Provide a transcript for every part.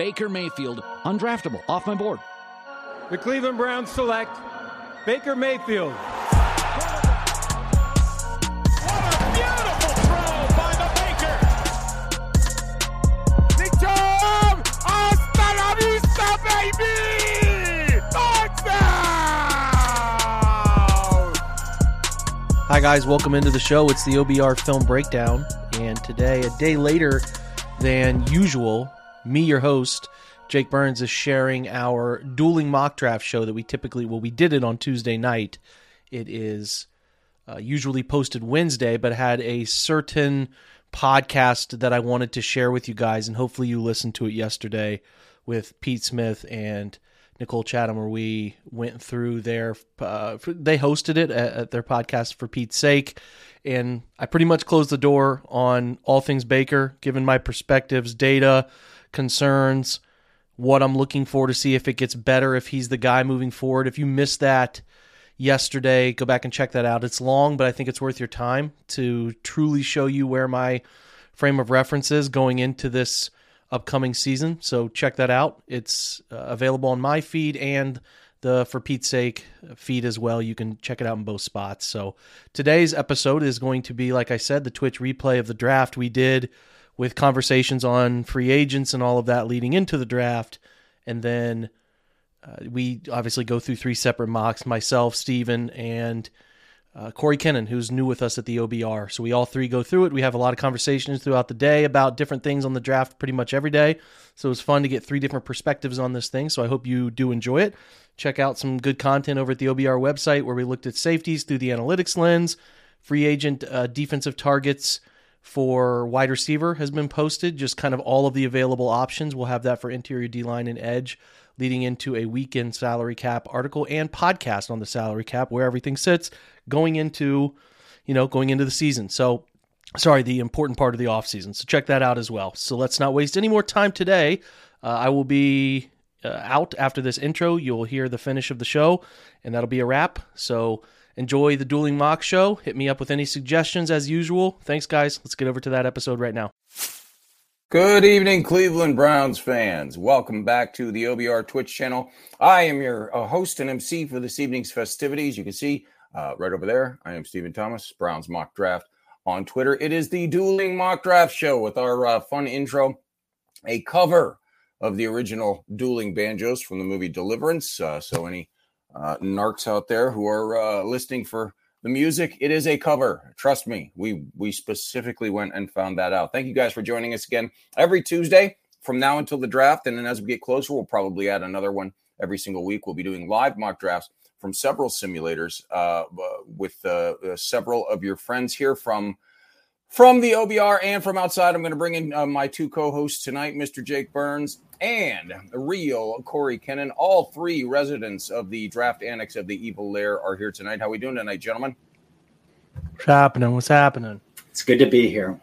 Baker Mayfield, undraftable, off my board. The Cleveland Browns select Baker Mayfield. What a beautiful throw by the Baker! Big Jam! Hi, guys. Welcome into the show. It's the OBR Film Breakdown. And today, a day later than usual, me, your host, Jake Burns, is sharing our dueling mock draft show that we typically, well, we did it on Tuesday night. It is uh, usually posted Wednesday, but had a certain podcast that I wanted to share with you guys. And hopefully, you listened to it yesterday with Pete Smith and Nicole Chatham, where we went through their. Uh, they hosted it at, at, their podcast for Pete's sake, and I pretty much closed the door on all things Baker, given my perspectives, data, concerns, what I'm looking for to see if it gets better, if he's the guy moving forward. If you missed that yesterday, go back and check that out. It's long, but I think it's worth your time to truly show you where my frame of reference is going into this upcoming season. So check that out. It's uh, available on my feed and the For Pete's Sake feed as well. You can check it out in both spots. So today's episode is going to be, like I said, the Twitch replay of the draft we did with conversations on free agents and all of that leading into the draft. And then uh, we obviously go through three separate mocks myself, Steven, and uh, Corey Kennan, who's new with us at the OBR. So we all three go through it. We have a lot of conversations throughout the day about different things on the draft pretty much every day. So it was fun to get three different perspectives on this thing. So I hope you do enjoy it. Check out some good content over at the OBR website where we looked at safeties through the analytics lens. Free agent uh, defensive targets for wide receiver has been posted. Just kind of all of the available options. We'll have that for interior D line and edge leading into a weekend salary cap article and podcast on the salary cap where everything sits going into, you know, going into the season. So, sorry, the important part of the offseason. So, check that out as well. So, let's not waste any more time today. Uh, I will be uh, out after this intro. You'll hear the finish of the show, and that'll be a wrap. So, enjoy the Dueling Mock Show. Hit me up with any suggestions as usual. Thanks, guys. Let's get over to that episode right now. Good evening, Cleveland Browns fans. Welcome back to the OBR Twitch channel. I am your uh, host and MC for this evening's festivities. You can see uh, right over there, I am Stephen Thomas, Browns Mock Draft on Twitter. It is the Dueling Mock Draft Show with our uh, fun intro, a cover of the original Dueling Banjos from the movie Deliverance. Uh, so, any uh, narcs out there who are uh, listening for the music, it is a cover. Trust me, we we specifically went and found that out. Thank you guys for joining us again every Tuesday from now until the draft, and then as we get closer, we'll probably add another one every single week. We'll be doing live mock drafts from several simulators uh, with uh, uh, several of your friends here from from the OBR and from outside. I'm going to bring in uh, my two co-hosts tonight, Mr. Jake Burns and the real Corey Kennan. All three residents of the draft annex of the Evil Lair are here tonight. How are we doing tonight, gentlemen? What's happening? What's happening? It's good to be here.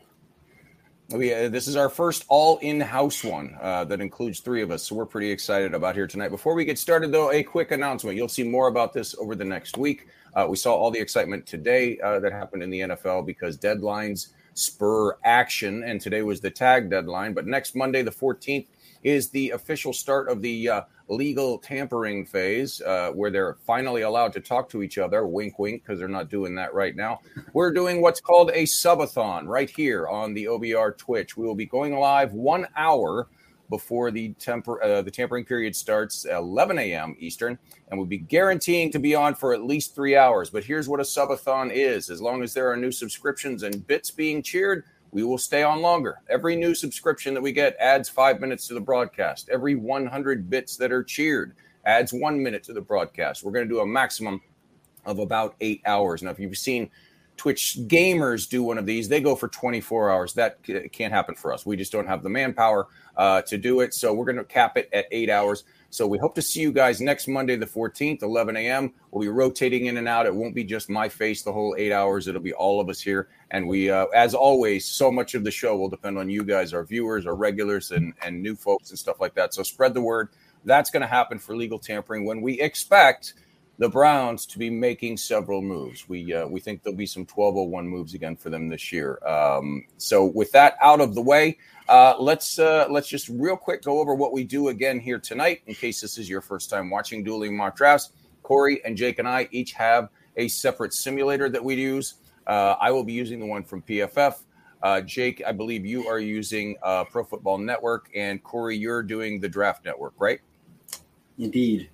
We, uh, this is our first all in house one uh, that includes three of us. So we're pretty excited about here tonight. Before we get started, though, a quick announcement. You'll see more about this over the next week. Uh, we saw all the excitement today uh, that happened in the NFL because deadlines spur action. And today was the tag deadline. But next Monday, the 14th, is the official start of the uh, legal tampering phase, uh, where they're finally allowed to talk to each other. Wink, wink, because they're not doing that right now. We're doing what's called a subathon right here on the OBR Twitch. We will be going live one hour before the temper uh, the tampering period starts 11 a.m. Eastern, and we'll be guaranteeing to be on for at least three hours. But here's what a subathon is: as long as there are new subscriptions and bits being cheered, we will stay on longer. Every new subscription that we get adds five minutes to the broadcast. Every 100 bits that are cheered adds one minute to the broadcast. We're going to do a maximum of about eight hours. Now, if you've seen Twitch gamers do one of these, they go for 24 hours. That can't happen for us. We just don't have the manpower uh, to do it. So we're going to cap it at eight hours. So we hope to see you guys next Monday, the 14th, 11 a.m. We'll be rotating in and out. It won't be just my face the whole eight hours. It'll be all of us here. And we, uh, as always, so much of the show will depend on you guys, our viewers, our regulars, and, and new folks and stuff like that. So spread the word. That's going to happen for legal tampering when we expect the Browns to be making several moves. We uh, we think there'll be some 1201 moves again for them this year. Um, so with that out of the way, uh, let's uh, let's just real quick go over what we do again here tonight. In case this is your first time watching Dueling Mock Drafts, Corey and Jake and I each have a separate simulator that we use. Uh, I will be using the one from PFF. Uh, Jake, I believe you are using uh, Pro Football Network, and Corey, you're doing the Draft Network, right? Indeed.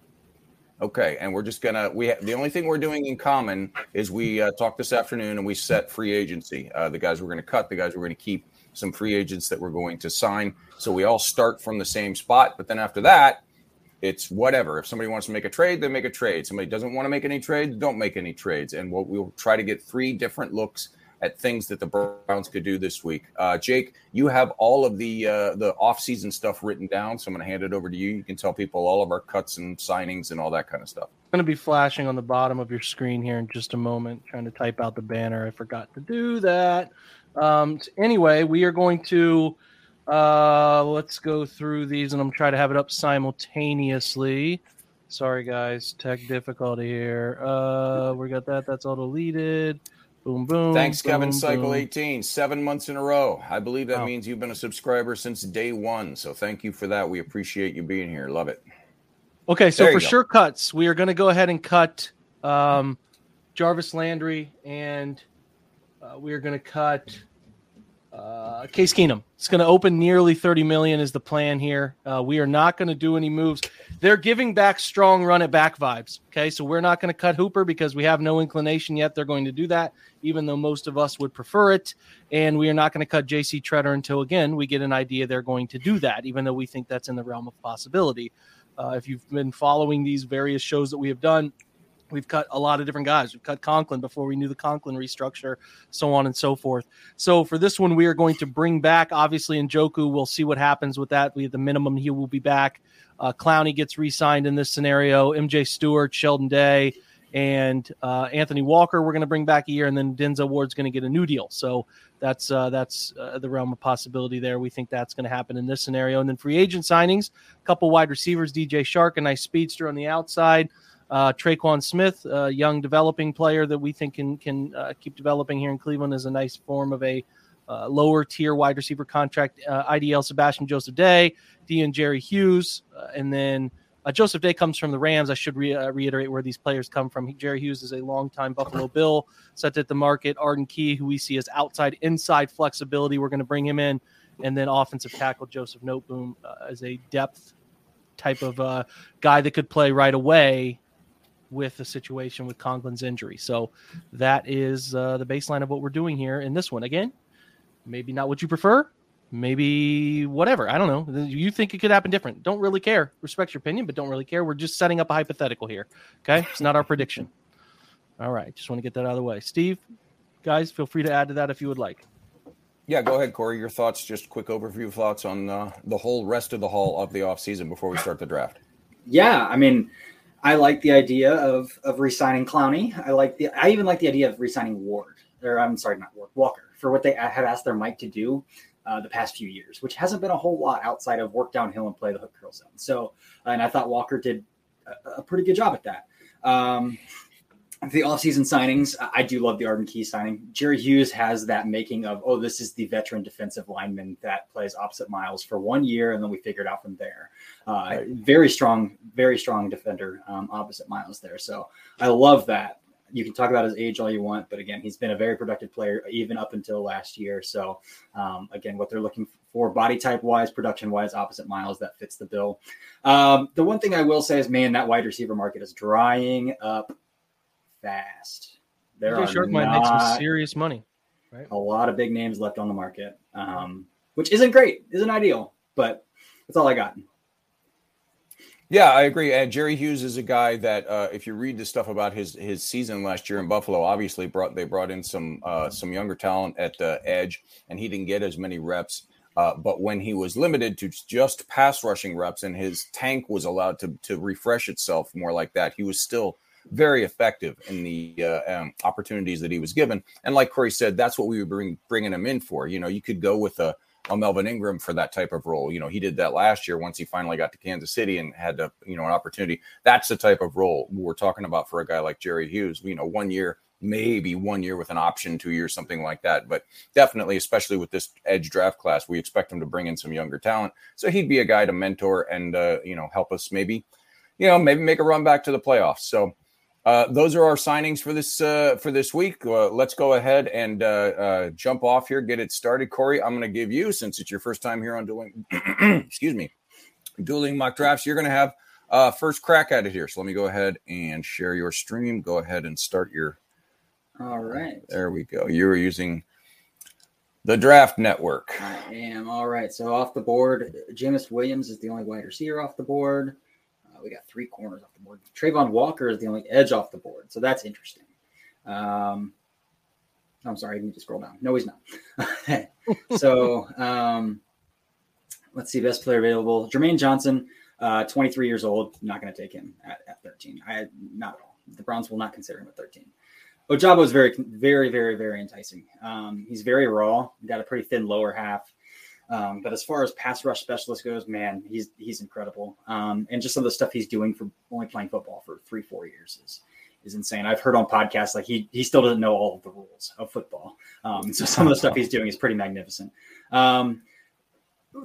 Okay, and we're just gonna we ha- the only thing we're doing in common is we uh, talked this afternoon and we set free agency. Uh, the guys we're going to cut, the guys we're going to keep, some free agents that we're going to sign. So we all start from the same spot, but then after that, it's whatever. If somebody wants to make a trade, they make a trade. Somebody doesn't want to make any trades, don't make any trades. And we'll, we'll try to get three different looks at things that the Browns could do this week. Uh, Jake, you have all of the uh, the off-season stuff written down, so I'm going to hand it over to you. You can tell people all of our cuts and signings and all that kind of stuff. It's going to be flashing on the bottom of your screen here in just a moment. Trying to type out the banner, I forgot to do that. Um, anyway, we are going to uh, let's go through these, and I'm trying to have it up simultaneously. Sorry, guys, tech difficulty here. Uh, we got that. That's all deleted. Boom, boom. Thanks, boom, Kevin. Cycle boom. 18, seven months in a row. I believe that Wow. means you've been a subscriber since day one. So thank you for that. We appreciate you being here. Love it. Okay, so for go. sure cuts, we are going to go ahead and cut um, Jarvis Landry, and uh, we are going to cut uh, Case Keenum. It's going to open nearly 30 million is the plan here. Uh, we are not going to do any moves. They're giving back strong run it back vibes. Okay, so we're not going to cut Hooper because we have no inclination yet they're going to do that, even though most of us would prefer it. And we are not going to cut JC Tretter until again we get an idea they're going to do that, even though we think that's in the realm of possibility. Uh, if you've been following these various shows that we have done, we've cut a lot of different guys. We've cut Conklin before we knew the Conklin restructure, so on and so forth. So for this one, we are going to bring back obviously Njoku. We'll see what happens with that. We at the minimum he will be back. Uh, Clowney gets re-signed in this scenario. MJ Stewart, Sheldon Day, and uh, Anthony Walker. We're going to bring back a year, and then Denzel Ward's going to get a new deal. So that's uh, that's uh, the realm of possibility there. We think that's going to happen in this scenario. And then free agent signings, a couple wide receivers, DJ Chark, a nice speedster on the outside. Uh, Tre'Quan Smith, a young developing player that we think can can uh, keep developing here in Cleveland, is a nice form of a uh, lower tier wide receiver contract. Uh, IDL Sebastian Joseph Day, D and Jerry Hughes, uh, and then uh, Joseph Day comes from the Rams. I should re- uh, reiterate where these players come from. He, Jerry Hughes is a longtime Buffalo Bill, set at the market. Arden Key, who we see as outside inside flexibility, we're going to bring him in, and then offensive tackle Joseph Noteboom as a depth type of uh, guy that could play right away with the situation with Conklin's injury. So that is uh, the baseline of what we're doing here in this one. Again, maybe not what you prefer, maybe whatever. I don't know. You think it could happen different. Don't really care. Respect your opinion, but don't really care. We're just setting up a hypothetical here. Okay. It's not our prediction. All right. Just want to get that out of the way. Steve, guys, feel free to add to that if you would like. Yeah, go ahead, Corey. Your thoughts, just quick overview of thoughts on uh, the whole rest of the haul of the offseason before we start the draft. Yeah, I mean, I like the idea of of re-signing Clowney. I like the. I even like the idea of re-signing Ward. Or I'm sorry, not Ward. Walker for what they have asked their Mike to do uh, the past few years, which hasn't been a whole lot outside of work downhill and play the hook curl zone. So, and I thought Walker did a, a pretty good job at that. Um, the offseason signings, I- do love the Arden Key signing. Jerry Hughes has that making of, oh, this is the veteran defensive lineman that plays opposite Myles for one year, and then we figure it out from there. Uh, very strong, very strong defender um, opposite Myles there. So I love that. You can talk about his age all you want, but again, he's been a very productive player even up until last year. So um, again, what they're looking for body type wise, production wise, opposite Myles that fits the bill. Um, the one thing I will say is, man, that wide receiver market is drying up fast. There DJ are Chark might make some not serious money. a lot of big names left on the market, um, which isn't great, isn't ideal, but that's all I got. Yeah, I agree. And Jerry Hughes is a guy that, uh, if you read the stuff about his his season last year in Buffalo, obviously brought they brought in some uh, some younger talent at the edge, and he didn't get as many reps. Uh, but when he was limited to just pass rushing reps, and his tank was allowed to to refresh itself more like that, he was still very effective in the uh, um, opportunities that he was given. And like Corey said, that's what we were bring, bringing him in for. You know, you could go with a a Melvin Ingram for that type of role. You know, he did that last year once he finally got to Kansas City and had to, you know an opportunity. That's the type of role we're talking about for a guy like Jerry Hughes. You know, one year maybe one year with an option, two years, something like that. But definitely, especially with this edge draft class, we expect him to bring in some younger talent. So he'd be a guy to mentor and uh, you know help us maybe, you know, maybe make a run back to the playoffs. So. Uh, those are our signings for this uh, for this week. Uh, let's go ahead and uh, uh, jump off here, get it started. Corey, I'm going to give you, since it's your first time here on doing, excuse me, dueling mock drafts. You're going to have uh, first crack at it here. So let me go ahead and share your stream. Go ahead and start your all right. There we go. You were using the draft network. I am. All right. So off the board, Jameson Williams is the only wide receiver off the board. We got three corners off the board. Travon Walker is the only edge off the board. So that's interesting. Um, I'm sorry, I need to scroll down. No, he's not. so um, let's see, best player available. Jermaine Johnson, uh, 23 years old. Not going to take him at, at 13. I not at all. The Browns will not consider him at 13. Ojabo is very, very, very, very enticing. Um, he's very raw. Got a pretty thin lower half. Um, but as far as pass rush specialist goes, man, he's he's incredible. Um, and just some of the stuff he's doing for only playing football for three, four years is is insane. I've heard on podcasts like he he still doesn't know all of the rules of football. Um, so some of the stuff he's doing is pretty magnificent. Um,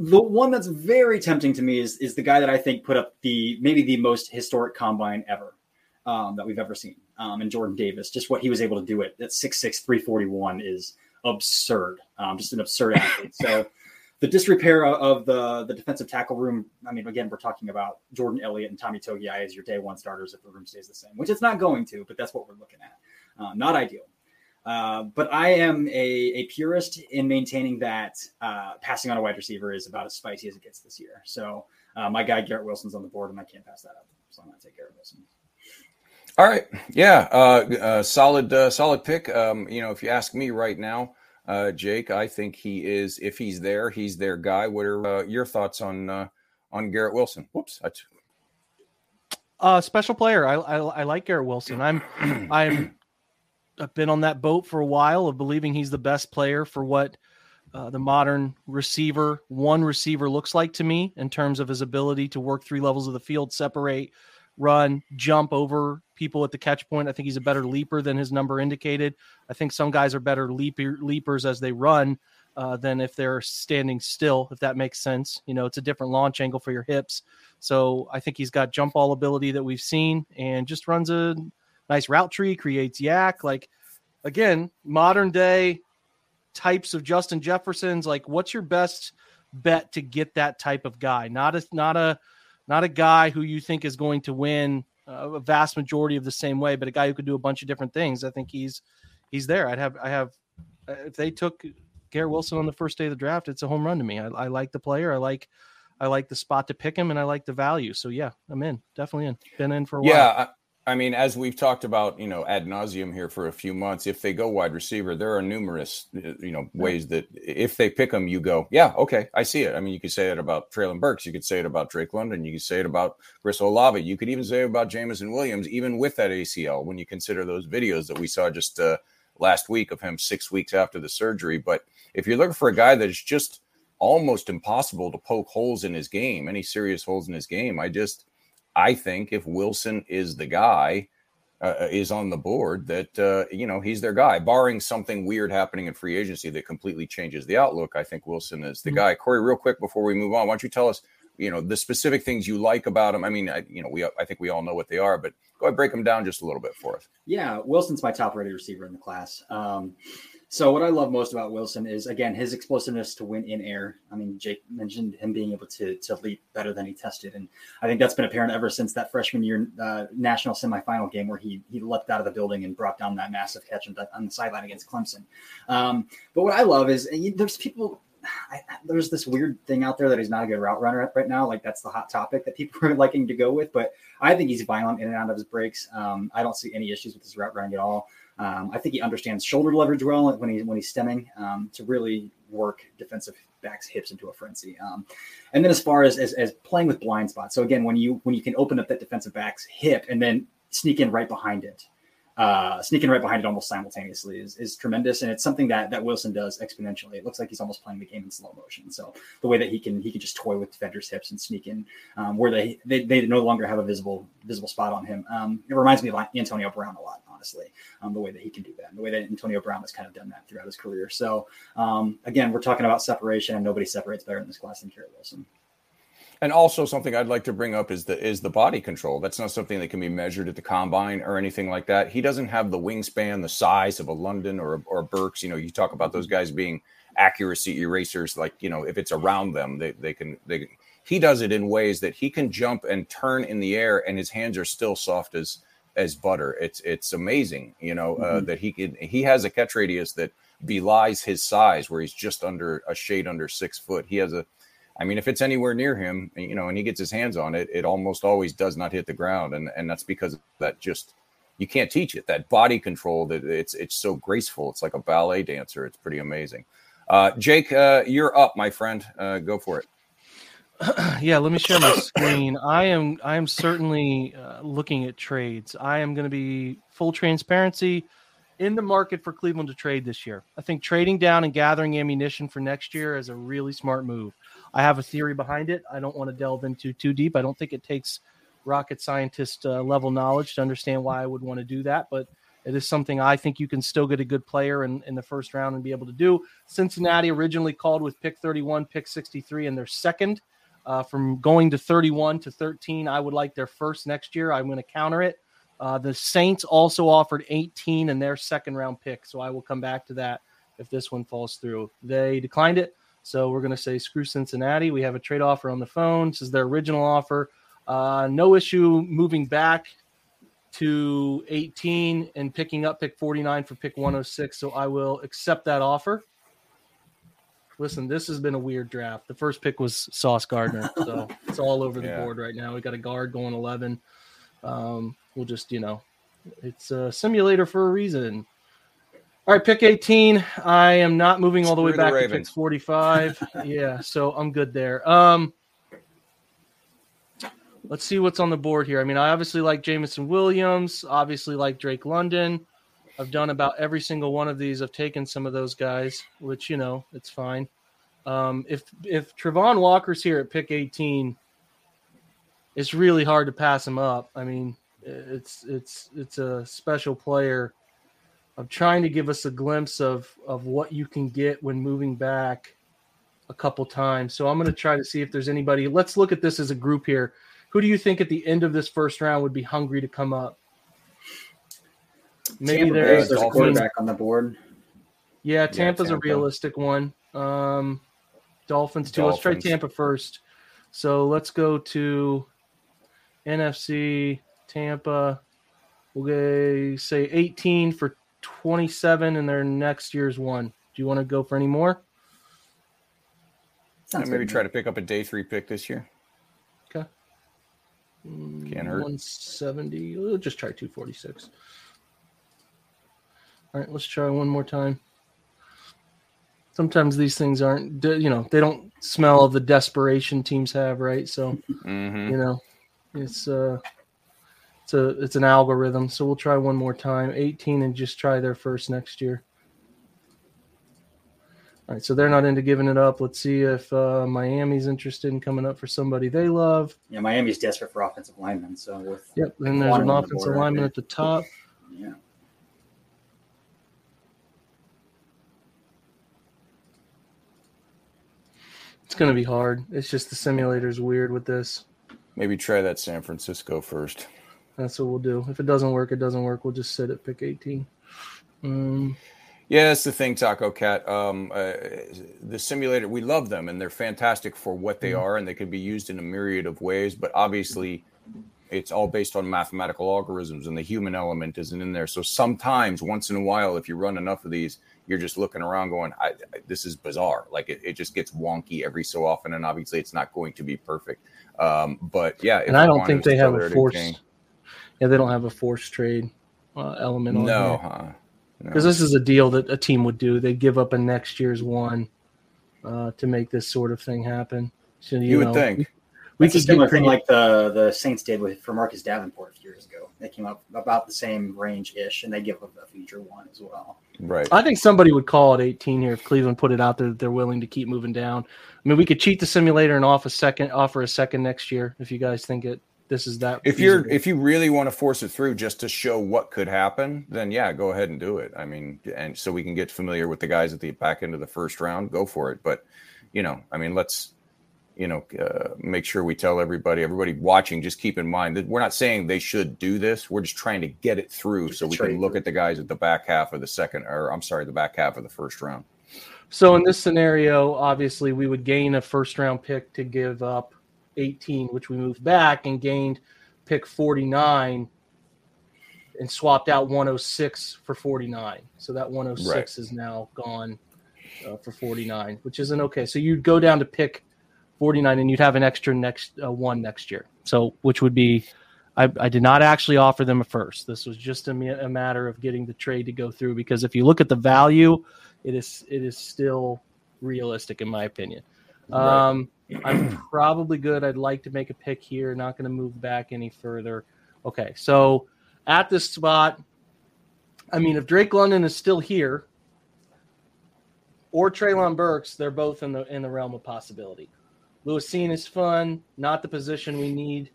the one that's very tempting to me is is the guy that I think put up the maybe the most historic combine ever um, that we've ever seen um, and Jordan Davis. Just what he was able to do at, at 6'6, 341 is absurd. Um, just an absurd athlete. So the disrepair of the, the defensive tackle room, I mean, again, we're talking about Jordan Elliott and Tommy Togiai as your day one starters if the room stays the same, which it's not going to, but that's what we're looking at. Uh, not ideal. Uh, but I am a, a, purist in maintaining that uh, passing on a wide receiver is about as spicy as it gets this year. So uh, my guy Garrett Wilson's on the board, and I can't pass that up. So I'm going to take Garrett Wilson. All right, yeah, uh, uh, solid, solid pick. Um, you know, if you ask me right now, uh, Jake, I think he is. If he's there, he's their guy. What are uh, your thoughts on uh, on Garrett Wilson? Whoops, I t- uh, special player. I, I, I like Garrett Wilson. I'm I'm I've been on that boat for a while of believing he's the best player for what uh, the modern receiver, one receiver looks like to me in terms of his ability to work three levels of the field, separate, run, jump over people at the catch point. I think he's a better leaper than his number indicated. I think some guys are better leaper, leapers as they run uh, than if they're standing still, if that makes sense. You know, it's a different launch angle for your hips. So I think he's got jump ball ability that we've seen and just runs a nice route tree, creates yak. Like, again, modern day types of Justin Jeffersons. Like, what's your best bet to get that type of guy? Not a, not a, not a guy who you think is going to win uh, a vast majority of the same way, but a guy who could do a bunch of different things. I think he's he's there. I'd have I have uh, if they took Garrett Wilson on the first day of the draft, it's a home run to me. I, I like the player. I like I like the spot to pick him, and I like the value. So yeah, I'm in. Definitely in. Been in for a while. Yeah, I mean, as we've talked about, you know, ad nauseum here for a few months, if they go wide receiver, there are numerous, uh, you know, ways that if they pick them, you go, yeah, okay, I see it. I mean, you could say it about Treylon Burks, you could say it about Drake London, you could say it about Chris Olave, you could even say it about Jameson Williams, even with that ACL, when you consider those videos that we saw just uh, last week of him six weeks after the surgery. But if you're looking for a guy that is just almost impossible to poke holes in his game, any serious holes in his game, I just I think if Wilson is the guy, uh, uh, is on the board, that uh, you know he's their guy. Barring something weird happening in free agency that completely changes the outlook, I think Wilson is the mm-hmm. guy. Corey, real quick before we move on, why don't you tell us, you know, the specific things you like about him? I mean, I, you know, we I think we all know what they are, but go ahead break them down just a little bit for us. Yeah, Wilson's my top rated receiver in the class. Um, so what I love most about Wilson is again his explosiveness to win in air. I mean, Jake mentioned him being able to to leap better than he tested, and I think that's been apparent ever since that freshman year uh, national semifinal game where he he leapt out of the building and brought down that massive catch on the, on the sideline against Clemson. Um, but what I love is there's people. I, there's this weird thing out there that he's not a good route runner right now. Like that's the hot topic that people are liking to go with. But I think he's violent in and out of his breaks. Um, I don't see any issues with his route running at all. Um, I think he understands shoulder leverage well when he when he's stemming um, to really work defensive backs hips into a frenzy. Um, and then as far as, as, as playing with blind spots, so again when you when you can open up that defensive back's hip and then sneak in right behind it, uh, sneaking right behind it almost simultaneously is, is tremendous, and it's something that that Wilson does exponentially. It looks like he's almost playing the game in slow motion. So the way that he can he can just toy with defenders' hips and sneak in um, where they, they they no longer have a visible visible spot on him. Um, it reminds me of Antonio Brown a lot, honestly, um, the way that he can do that, and the way that Antonio Brown has kind of done that throughout his career. So um, again, we're talking about separation, and nobody separates better in this class than Garrett Wilson. And also something I'd like to bring up is the is the body control. That's not something that can be measured at the combine or anything like that. He doesn't have the wingspan, the size of a London or or Burks. You know, you talk about those guys being accuracy erasers. Like you know, if it's around them, they they can they. He does it in ways that he can jump and turn in the air, and his hands are still soft as as butter. It's it's amazing, you know, uh, mm-hmm. uh, that he can he has a catch radius that belies his size, where he's just under a shade under six foot. He has a I mean, if it's anywhere near him, you know, and he gets his hands on it, it almost always does not hit the ground, and and that's because that just you can't teach it. That body control, that it's it's so graceful. It's like a ballet dancer. It's pretty amazing. Uh, Jake, uh, you're up, my friend. Uh, go for it. yeah, let me share my screen. I am I am certainly uh, looking at trades. I am going to be full transparency in the market for Cleveland to trade this year. I think trading down and gathering ammunition for next year is a really smart move. I have a theory behind it. I don't want to delve into too deep. I don't think it takes rocket scientist uh, level knowledge to understand why I would want to do that, but it is something I think you can still get a good player in, in the first round and be able to do. Cincinnati originally called with pick 31, pick 63, and their second. Uh, from going to 31 to 13, I would like their first next year. I'm going to counter it. Uh, the Saints also offered 18 in their second round pick, so I will come back to that if this one falls through. They declined it. So we're going to say screw Cincinnati. We have a trade offer on the phone. This is their original offer. Uh, no issue moving back to 18 and picking up pick 49 for pick 106. So I will accept that offer. Listen, this has been a weird draft. The first pick was Sauce Gardner, so it's all over the yeah. board right now. We got a guard going 11. Um, we'll just, you know, it's a simulator for a reason. All right, pick 18. I am not moving all the way back the to pick 45. yeah, so I'm good there. Um, let's see what's on the board here. I mean, I obviously like Jameson Williams, obviously like Drake London. I've done about every single one of these. I've taken some of those guys, which you know, it's fine. Um, if if Travon Walker's here at pick 18, it's really hard to pass him up. I mean, it's it's it's a special player of trying to give us a glimpse of of what you can get when moving back a couple times. So I'm going to try to see if there's anybody. Let's look at this as a group here. Who do you think at the end of this first round would be hungry to come up? Maybe there's, there's a quarterback on the board. Yeah, Tampa's yeah, Tampa. a realistic one. Um, Dolphins too. Dolphins. Let's try Tampa first. So let's go to NFC Tampa. We'll say 18 for 27 and their next year's one. Do you want to go for any more? Sounds maybe try to pick up a day three pick this year. Okay. Can't hurt. 170. We'll just try 246. All right, let's try one more time. Sometimes these things aren't, you know, they don't smell of the desperation teams have, right? So, mm-hmm. you know, it's uh it's a it's an algorithm. So we'll try one more time. 18 and just try their first next year. All right, so they're not into giving it up. Let's see if uh, Miami's interested in coming up for somebody they love. Yeah, Miami's desperate for offensive linemen. So with yep, and there's an offensive the lineman at the top. Yeah. It's gonna be hard. It's just the simulator's weird with this. Maybe try that San Francisco first. That's what we'll do. If it doesn't work, it doesn't work. We'll just sit at pick 18. Um, yeah, that's the thing, Taco Cat. Um, uh, the simulator, we love them and they're fantastic for what they mm-hmm. are, and they can be used in a myriad of ways. But obviously, it's all based on mathematical algorithms, and the human element isn't in there. So sometimes, once in a while, if you run enough of these, you're just looking around going, I, I, "This is bizarre." Like it, it just gets wonky every so often, and obviously, it's not going to be perfect. Um, but yeah, and I don't think they have a force. Yeah, they don't have a forced trade uh, element on no, huh? Because no. this is a deal that a team would do. They'd give up a next year's one uh, to make this sort of thing happen. So you, you know, would think. We, we could similar thing like the the Saints did with for Marcus Davenport a few years ago. They came up about the same range ish, and they give up a future one as well. Right. I think somebody would call it 18 here if Cleveland put it out there that they're willing to keep moving down. I mean, we could cheat the simulator and offer a second, offer a second next year if you guys think it. This is that. If you're if you really want to force it through just to show what could happen, then yeah, go ahead and do it. I mean, and so we can get familiar with the guys at the back end of the first round, go for it. But you know, I mean, let's you know uh, make sure we tell everybody, everybody watching, just keep in mind that we're not saying they should do this. We're just trying to get it through Just so we can look through. at the guys at the back half of the second, or I'm sorry, the back half of the first round. So in this scenario, obviously we would gain a first round pick to give up 18, which we moved back and gained pick 49 and swapped out 106 for 49. So that 106 Right. is now gone uh, for 49, which isn't okay. So you'd go down to pick 49 and you'd have an extra next uh, one next year. So which would be I, I did not actually offer them a first. This was just a, a matter of getting the trade to go through because if you look at the value, it is it is still realistic in my opinion. Right. Um, I'm probably good. I'd like to make a pick here. Not going to move back any further. Okay, so at this spot, I mean, if Drake London is still here, or Treylon Burks, they're both in the in the realm of possibility. Lewis Cine is fun, not the position we need.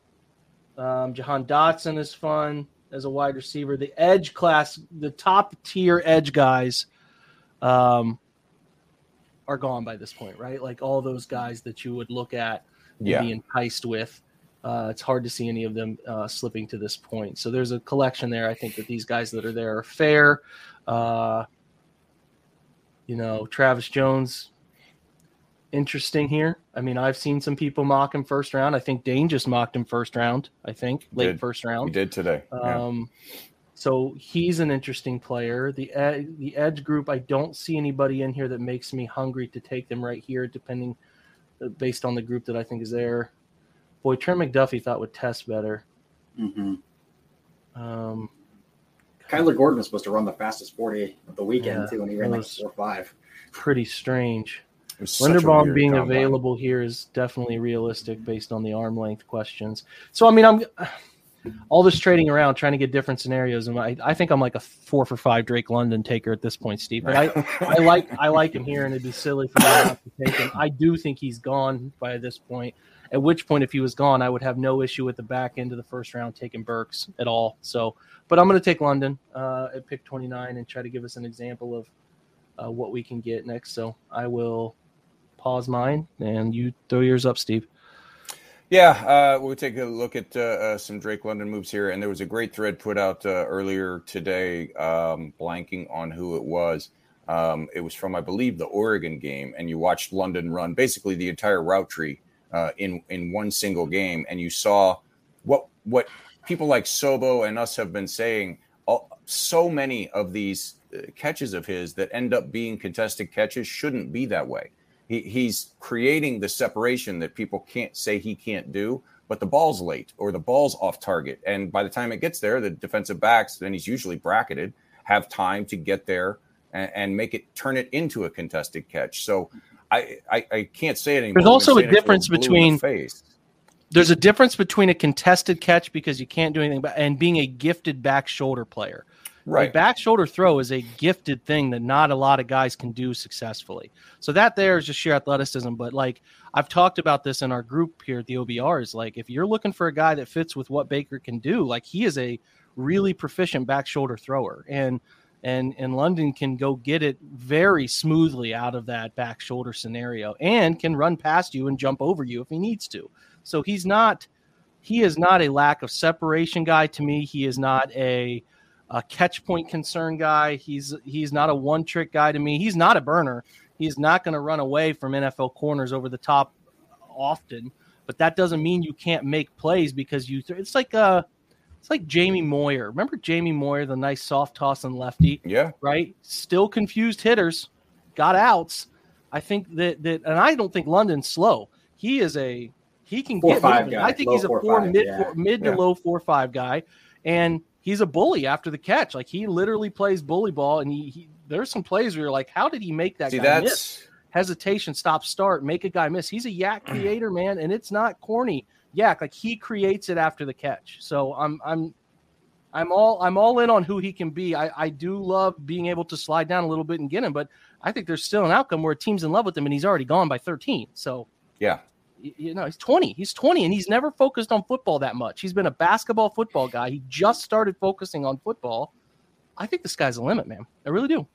Um, Jahan Dotson is fun as a wide receiver. The edge class, the top tier edge guys, um, are gone by this point, right? Like all those guys that you would look at and Yeah. be enticed with. Uh, it's hard to see any of them uh, slipping to this point. So there's a collection there. I think that these guys that are there are fair. Uh, you know, Travis Jones, interesting here. I mean, I've seen some people mock him first round. I think Dane just mocked him first round. I think late Did. first round. He did today. Yeah. So he's an interesting player. The ed- the edge group, I don't see anybody in here that makes me hungry to take them right here, depending uh, based on the group that I think is there. Boy, Trent McDuffie thought would test better. Mm-hmm. Um, Kyler Gordon was supposed to run the fastest 40 of the weekend Yeah, too, and he ran like four five. pretty strange. It was Linderbaum being combine. available here is definitely realistic based on the arm length questions. So I mean, I'm all this trading around trying to get different scenarios, and I, I think I'm like a four for five Drake London taker at this point, Steve. But I, I like I like him here, and it'd be silly for me not to take him. I do think he's gone by this point. At which point, if he was gone, I would have no issue with the back end of the first round taking Burks at all. So, but I'm going to take London uh, at pick 29 and try to give us an example of uh, what we can get next. So I will pause mine and you throw yours up, Steve. Yeah, uh, we'll take a look at uh, uh, some Drake London moves here. And there was a great thread put out uh, earlier today, um, blanking on who it was. Um, it was from, I believe, the Oregon game. And you watched London run basically the entire route tree uh, in, in one single game. And you saw what, what people like Sobo and us have been saying. All, so many of these uh, catches of his that end up being contested catches shouldn't be that way he, he's creating the separation that people can't say he can't do but the ball's late or the ball's off target and by the time it gets there the defensive backs then he's usually bracketed have time to get there and, and make it turn it into a contested catch so i i, I can't say it anymore There's also a saying it till difference we're blue in between- the. There's a difference between a contested catch because you can't do anything but and being a gifted back shoulder player. Right back shoulder throw is a gifted thing that not a lot of guys can do successfully. So that there is just sheer athleticism. But like I've talked about this in our group here at the OBR is like if you're looking for a guy that fits with what Baker can do, like he is a really proficient back shoulder thrower. And and and London can go get it very smoothly out of that back shoulder scenario and can run past you and jump over you if he needs to. So he's not he is not a lack of separation guy to me. He is not a a catch point concern guy. He's he's not a one trick guy to me. He's not a burner. He's not going to run away from NFL corners over the top often. But that doesn't mean you can't make plays because you. It's like uh, it's like Jamie Moyer. Remember Jamie Moyer, the nice soft toss and lefty, yeah right? Still confused hitters, got outs. I think that that, and I don't think London's slow. He is a he can Four, get five guy, I think low he's a four, four, five, mid yeah. four, mid Yeah. to low four five guy, and he's a bully after the catch. Like he literally plays bully ball, and he, he there's some plays where you're like, how did he make that see guy that's miss? Hesitation, stop, start, make a guy miss. He's a yak creator, man, and it's not corny yak. Like he creates it after the catch. So I'm I'm I'm all I'm all in on who he can be. I, I do love being able to slide down a little bit and get him, but I think there's still an outcome where a team's in love with him and he's already gone by 13. So yeah, you know, he's 20. He's 20 and he's never focused on football that much. He's been a basketball football guy. He just started focusing on football. I think the sky's the limit, man. I really do.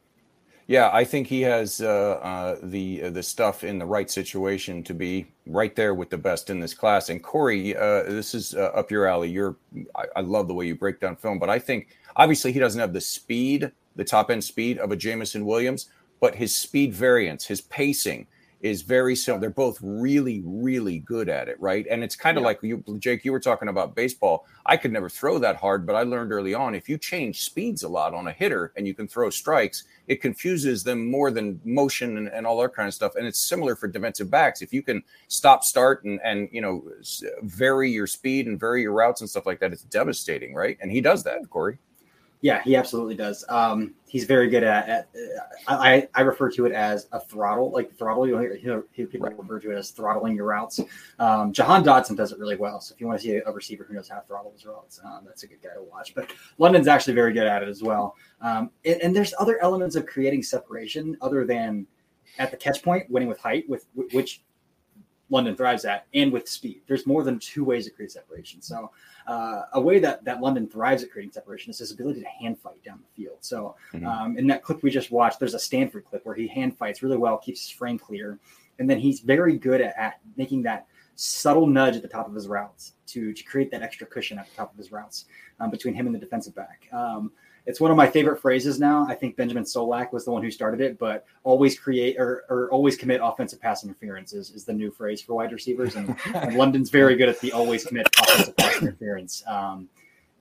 Yeah, I think he has uh, uh, the uh, the stuff in the right situation to be right there with the best in this class. And Corey, uh, this is uh, up your alley. You're, I, I, love the way you break down film, but I think obviously he doesn't have the speed, the top end speed of a Jameson Williams, but his speed variance, his pacing, is very similar. They're both really, really good at it, right? And it's kind of yeah. like you, Jake. You were talking about baseball. I could never throw that hard, but I learned early on if you change speeds a lot on a hitter and you can throw strikes, it confuses them more than motion and, and all that kind of stuff. And it's similar for defensive backs. If you can stop, start, and and you know vary your speed and vary your routes and stuff like that, it's devastating, right? And he does that, Corey. Yeah, he absolutely does. Um, he's very good at. at uh, I, I refer to it as a throttle, like throttle. You hear, hear people right. refer to it as throttling your routes. Um, Jahan Dotson does it really well. So if you want to see a, receiver who knows how to throttle his routes, um, that's a good guy to watch. But London's actually very good at it as well. Um, and, and, there's other elements of creating separation other than at the catch point, winning with height, with which London thrives at, and with speed. There's more than two ways to create separation. So uh, a way that that London thrives at creating separation is his ability to hand fight down the field. So mm-hmm. um, in that clip we just watched, there's a Stanford clip where he hand fights really well, keeps his frame clear, and then he's very good at, at making that subtle nudge at the top of his routes to, to create that extra cushion at the top of his routes um, between him and the defensive back. Um, it's one of my favorite phrases now. I think Benjamin Solak was the one who started it, but always create or, or always commit offensive pass interference is, is the new phrase for wide receivers. And, and London's very good at the always commit offensive pass interference. Um,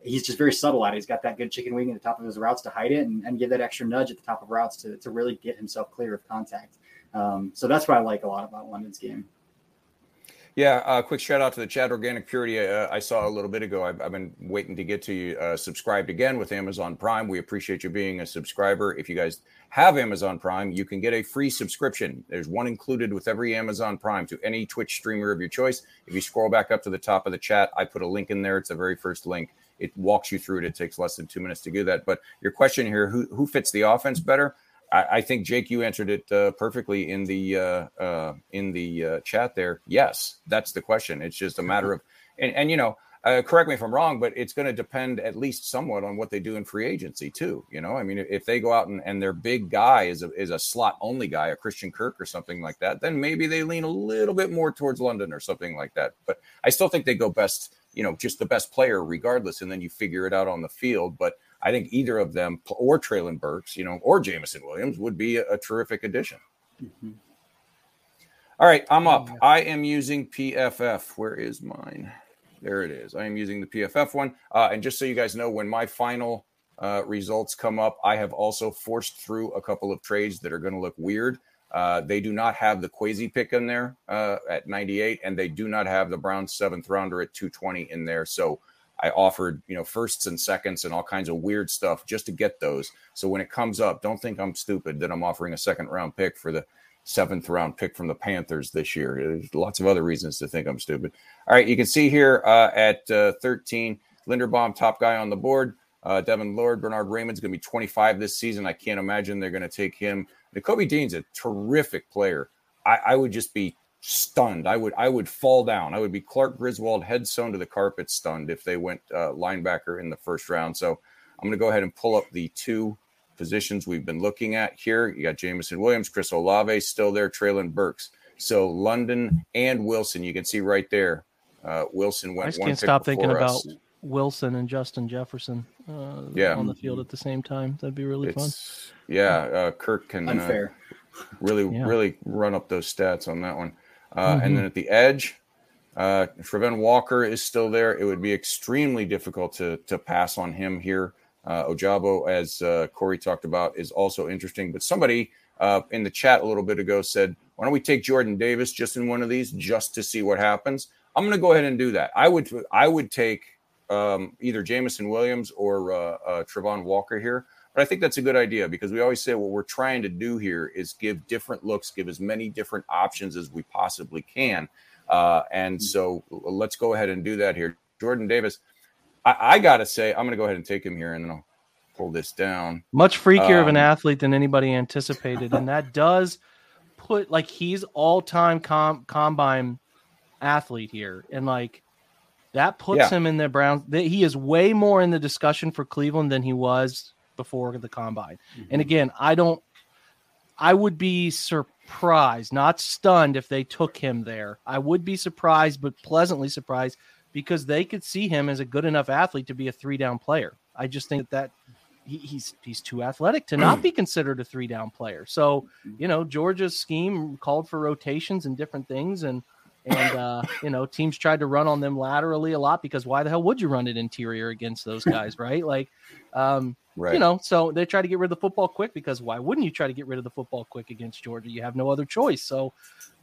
he's just very subtle at it. He's got that good chicken wing at the top of his routes to hide it and, and give that extra nudge at the top of routes to, to really get himself clear of contact. Um, so that's what I like a lot about London's game. Yeah, uh, quick shout out to the chat. Organic Purity, uh, I saw a little bit ago. I've, I've been waiting to get to you uh, subscribed again with Amazon Prime. We appreciate you being a subscriber. If you guys have Amazon Prime, you can get a free subscription. There's one included with every Amazon Prime to any Twitch streamer of your choice. If you scroll back up to the top of the chat, I put a link in there. It's the very first link. It walks you through it. It takes less than two minutes to do that. But your question here: Who who fits the offense better? I, I think Jake, you answered it uh, perfectly in the uh, uh, in the uh, chat there. Yes, that's the question. It's just a matter of and, and you know, uh, correct me if I'm wrong, but it's going to depend at least somewhat on what they do in free agency too. You know, I mean, if they go out and, and their big guy is a is a slot only guy, a Christian Kirk or something like that, then maybe they lean a little bit more towards London or something like that. But I still think they go best, you know, just the best player regardless, and then you figure it out on the field. But I think either of them or Treylon Burks, you know, or Jameson Williams would be a, a terrific addition. Mm-hmm. All right, I'm up. I am using PFF. Where is mine? There it is. I am using the PFF one. Uh, and just so you guys know, when my final uh, results come up, I have also forced through a couple of trades that are going to look weird. Uh, they do not have the Kwesi pick in there uh, at 98, and they do not have the Browns seventh rounder at 220 in there. So I offered, you know, firsts and seconds and all kinds of weird stuff just to get those. So when it comes up, don't think I'm stupid that I'm offering a second round pick for the seventh round pick from the Panthers this year. There's lots of other reasons to think I'm stupid. All right, you can see here uh, at uh, 13, Linderbaum, top guy on the board. Uh, Devin Lloyd, Bernhard Raimann's going to be 25 this season. I can't imagine they're going to take him. Nakobe Dean's a terrific player. I, I would just be stunned. I would I would fall down. I would be Clark Griswold head sewn to the carpet stunned if they went uh, linebacker in the first round. So I'm going to go ahead and pull up the two positions we've been looking at here. You got Jameson Williams, Chris Olave still there, Treylon Burks. So London and Wilson, you can see right there. Uh, Wilson went. I just can't stop thinking us. about Wilson and Justin Jefferson. Uh, yeah. on the field at the same time. That'd be really it's, fun. Yeah, uh, Kirk can uh, unfair. really, yeah. really run up those stats on that one. Uh, mm-hmm. And then at the edge, uh, Walker is still there. It would be extremely difficult to to pass on him here. Uh, Ojabo, as uh, Corey talked about, is also interesting. But somebody uh, in the chat a little bit ago said, "Why don't we take Jordan Davis just in one of these, just to see what happens?" I'm going to go ahead and do that. I would I would take um, either Jameson Williams or uh, uh, Travon Walker here. But I think that's a good idea because we always say what we're trying to do here is give different looks, give as many different options as we possibly can. Uh, and mm-hmm. so let's go ahead and do that here. Jordan Davis, I, I got to say, I'm going to go ahead and take him here and then I'll pull this down. Much freakier of an Um, athlete than anybody anticipated. and that does put, like, he's all time com- combine athlete here. And, like, that puts Yeah. him in the Browns. He is way more in the discussion for Cleveland than he was before the combine. And again, I don't, I would be surprised, not stunned if they took him there. I would be surprised, but pleasantly surprised because they could see him as a good enough athlete to be a three down player. I just think that he, he's he's too athletic to not be considered a three down player. So you know Georgia's scheme called for rotations and different things, and and uh, you know teams tried to run on them laterally a lot because why the hell would you run it interior against those guys, right? Like, um, Right. you know, so they try to get rid of the football quick because why wouldn't you try to get rid of the football quick against Georgia? You have no other choice. So,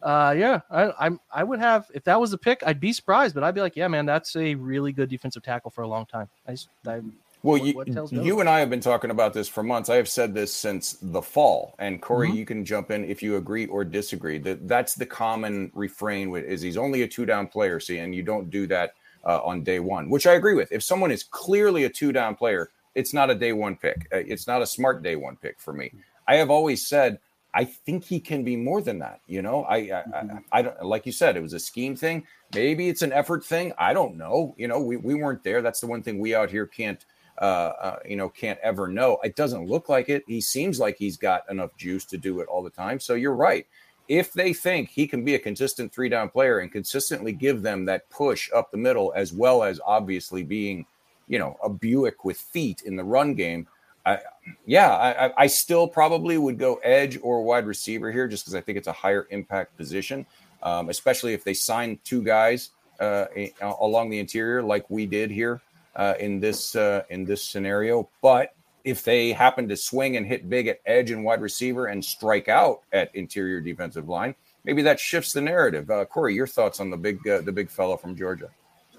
uh, yeah, I, I'm I would have if that was the pick, I'd be surprised, but I'd be like, yeah, man, that's a really good defensive tackle for a long time. I, just, I Well, What- you, what you and I have been talking about this for months. I have said this since the fall. And Corey, Mm-hmm. you can jump in if you agree or disagree. That that's the common refrain with is he's only a two down player. See, and you don't do that uh, on day one, which I agree with. If someone is clearly a two down player, it's not a day one pick. Uh, It's not a smart day one pick for me. I have always said I think he can be more than that. You know, I, I, I, I don't like you said it was a scheme thing. Maybe it's an effort thing. I don't know. You know, we, we weren't there. That's the one thing we out here can't, uh, uh, you know, can't ever know. It doesn't look like it. He seems like he's got enough juice to do it all the time. So you're right. If they think he can be a consistent three down player and consistently give them that push up the middle, as well as obviously being, you know, a Buick with feet in the run game, I, yeah, I, I- still probably would go edge or wide receiver here, just because I think it's a higher impact position, um, especially if they sign two guys uh, along the interior like we did here uh, in this uh, in this scenario. But if they happen to swing and hit big at edge and wide receiver and strike out at interior defensive line, maybe that shifts the narrative. Uh, Corey, your thoughts on the big uh, the big fellow from Georgia?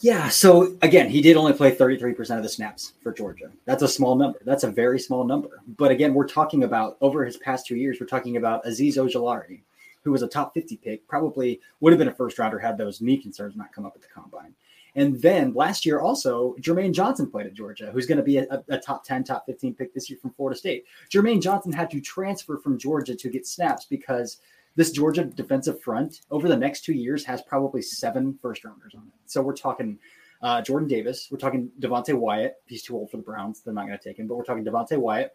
Yeah. So again, he did only play 33% of the snaps for Georgia. That's a small number. That's a very small number. But again, we're talking about over his past two years, we're talking about Azeez Ojulari, who was a top 50 pick, probably would have been a first rounder had those knee concerns not come up at the combine. And then last year, also, Jermaine Johnson played at Georgia, who's going to be a, a top 10, top 15 pick this year from Florida State. Jermaine Johnson had to transfer from Georgia to get snaps because this Georgia defensive front over the next two years has probably seven first rounders on it. So we're talking uh, Jordan Davis, we're talking Devonte Wyatt. He's too old for the Browns; they're not going to take him. But we're talking Devonte Wyatt.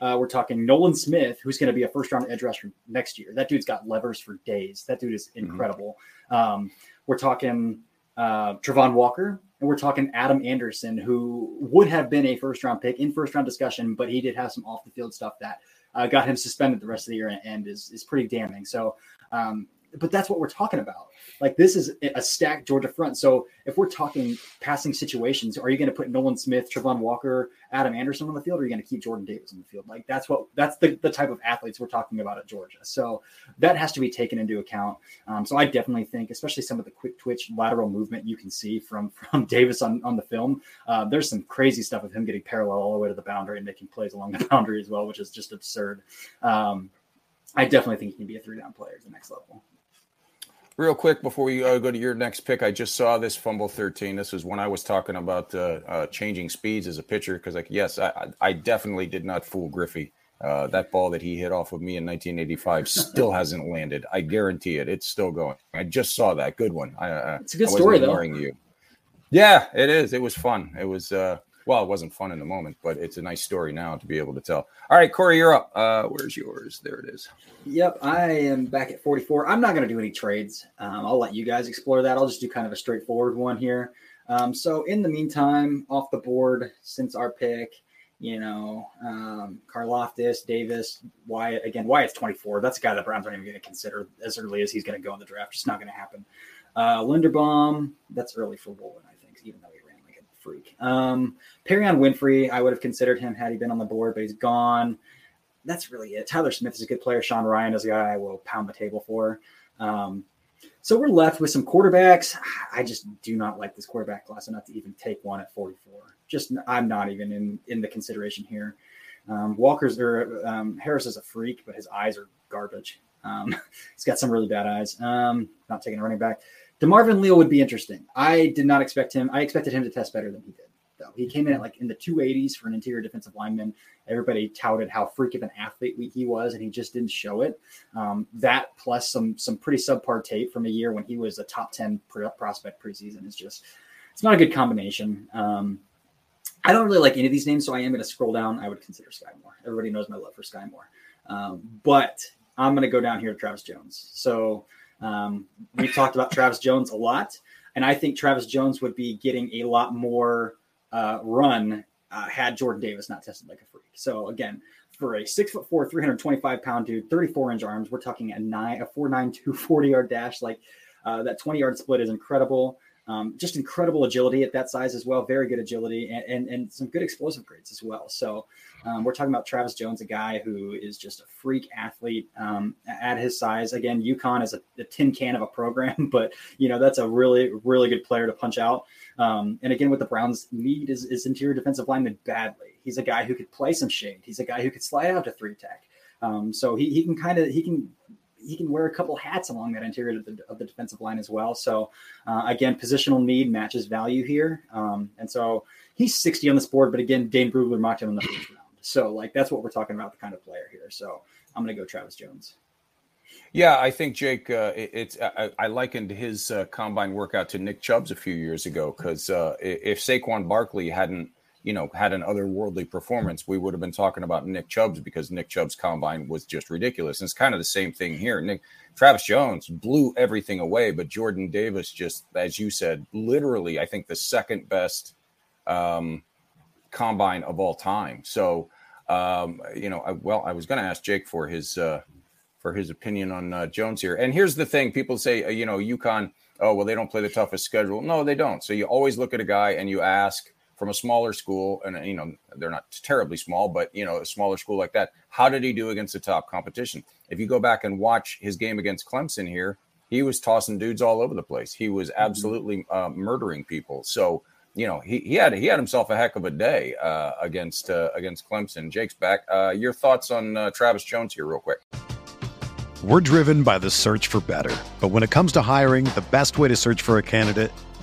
Uh, we're talking Nolan Smith, who's going to be a first round edge rusher next year. That dude's got levers for days. That dude is incredible. Um, we're talking uh, Travon Walker, and we're talking Adam Anderson, who would have been a first round pick in first round discussion, but he did have some off the field stuff that uh, got him suspended the rest of the year and, is, is pretty damning. So, um, but that's what we're talking about. Like this is a stacked Georgia front. So if we're talking passing situations, are you going to put Nolan Smith, Travon Walker, Adam Anderson on the field, or are you going to keep Jordan Davis on the field? Like that's what that's the, the type of athletes we're talking about at Georgia. So that has to be taken into account. Um, so I definitely think, especially some of the quick twitch lateral movement you can see from from Davis on, on the film. Uh, there's some crazy stuff of him getting parallel all the way to the boundary and making plays along the boundary as well, which is just absurd. Um, I definitely think he can be a three down player at the next level. Real quick before we uh, go to your next pick, I just saw this fumble 13. This is when I was talking about uh, uh, changing speeds as a pitcher because, like, yes, I, I definitely did not fool Griffey. Uh, that ball that he hit off of me in 1985 still hasn't landed. I guarantee it. It's still going. I just saw that. Good one. I, uh, It's a good I story, though. You. Yeah, it is. It was fun. It was. Uh, well, it wasn't fun in the moment, but it's a nice story now to be able to tell. All right, Corey, you're up. Uh, where's yours? There it is. Yep, I am back at 44. I'm not going to do any trades. Um, I'll let you guys explore that. I'll just do kind of a straightforward one here. Um, so, in the meantime, off the board since our pick, you know, um, Karlaftis, Davis, Wyatt. Again, Wyatt's 24. That's a guy the Browns aren't even going to consider as early as he's going to go in the draft. Just not going to happen. Uh, Linderbaum, that's early for Woolen, I think, even though he ran like a freak. Um, Perrion Winfrey, I would have considered him had he been on the board, but he's gone that's really it. Tyler Smith is a good player. Sean Rhyan is a guy I will pound the table for. Um, so we're left with some quarterbacks. I just do not like this quarterback class enough to even take one at 44. Just I'm not even in in the consideration here. Um, Walker's or um, Harris is a freak, but his eyes are garbage. Um, he's got some really bad eyes. Um, not taking a running back. Demarvin Leal would be interesting. I did not expect him. I expected him to test better than he did. though. He came in at like in the 280s for an interior defensive lineman. Everybody touted how freak of an athlete he was, and he just didn't show it. Um, that plus some some pretty subpar tape from a year when he was a top 10 prospect preseason is just it's not a good combination. Um, I don't really like any of these names, so I am going to scroll down. I would consider Skyy Moore. Everybody knows my love for Skyy Moore, um, but I'm going to go down here to Travis Jones. So um, we talked about Travis Jones a lot, and I think Travis Jones would be getting a lot more uh, run uh, had Jordan Davis not tested like a freak. So again, for a six foot four, 325 pound dude, 34 inch arms, we're talking a nine, a four nine two 40 yard dash. Like uh, that 20 yard split is incredible. Um, just incredible agility at that size as well. Very good agility and, and, and some good explosive grades as well. So um, we're talking about Travis Jones, a guy who is just a freak athlete um, at his size. Again, UConn is a, a, tin can of a program, but you know that's a really really good player to punch out. Um, and again, what the Browns need is, is interior defensive lineman badly. He's a guy who could play some shade. He's a guy who could slide out to three tech. Um, so he, he can kind of he can he can wear a couple hats along that interior of the, of the defensive line as well. So uh, again, positional need matches value here, um, and so he's 60 on this board. But again, Dane Brugler mocked him in the first round, so like that's what we're talking about, the kind of player here. So I'm going to go Travis Jones. Yeah, I think Jake. Uh, it, it's I, I, likened his uh, combine workout to Nick Chubb's a few years ago because uh, if Saquon Barkley hadn't you know, had an otherworldly performance, we would have been talking about Nick Chubb's because Nick Chubb's combine was just ridiculous. And it's kind of the same thing here. Nick Travis Jones blew everything away, but Jordan Davis just, as you said, literally, I think the second best um, combine of all time. So, um, you know, I, well, I was going to ask Jake for his uh, for his opinion on uh, Jones here. And here's the thing: people say, uh, you know, UConn. Oh well, they don't play the toughest schedule. No, they don't. So you always look at a guy and you ask from a smaller school, and you know they're not terribly small, but you know a smaller school like that. How did he do against the top competition? If you go back and watch his game against Clemson here, he was tossing dudes all over the place. He was mm-hmm. absolutely uh, murdering people. So you know he, he had he had himself a heck of a day uh, against uh, against Clemson. Jake's back. Uh, your thoughts on uh, Travis Jones here, real quick. We're driven by the search for better, but when it comes to hiring, the best way to search for a candidate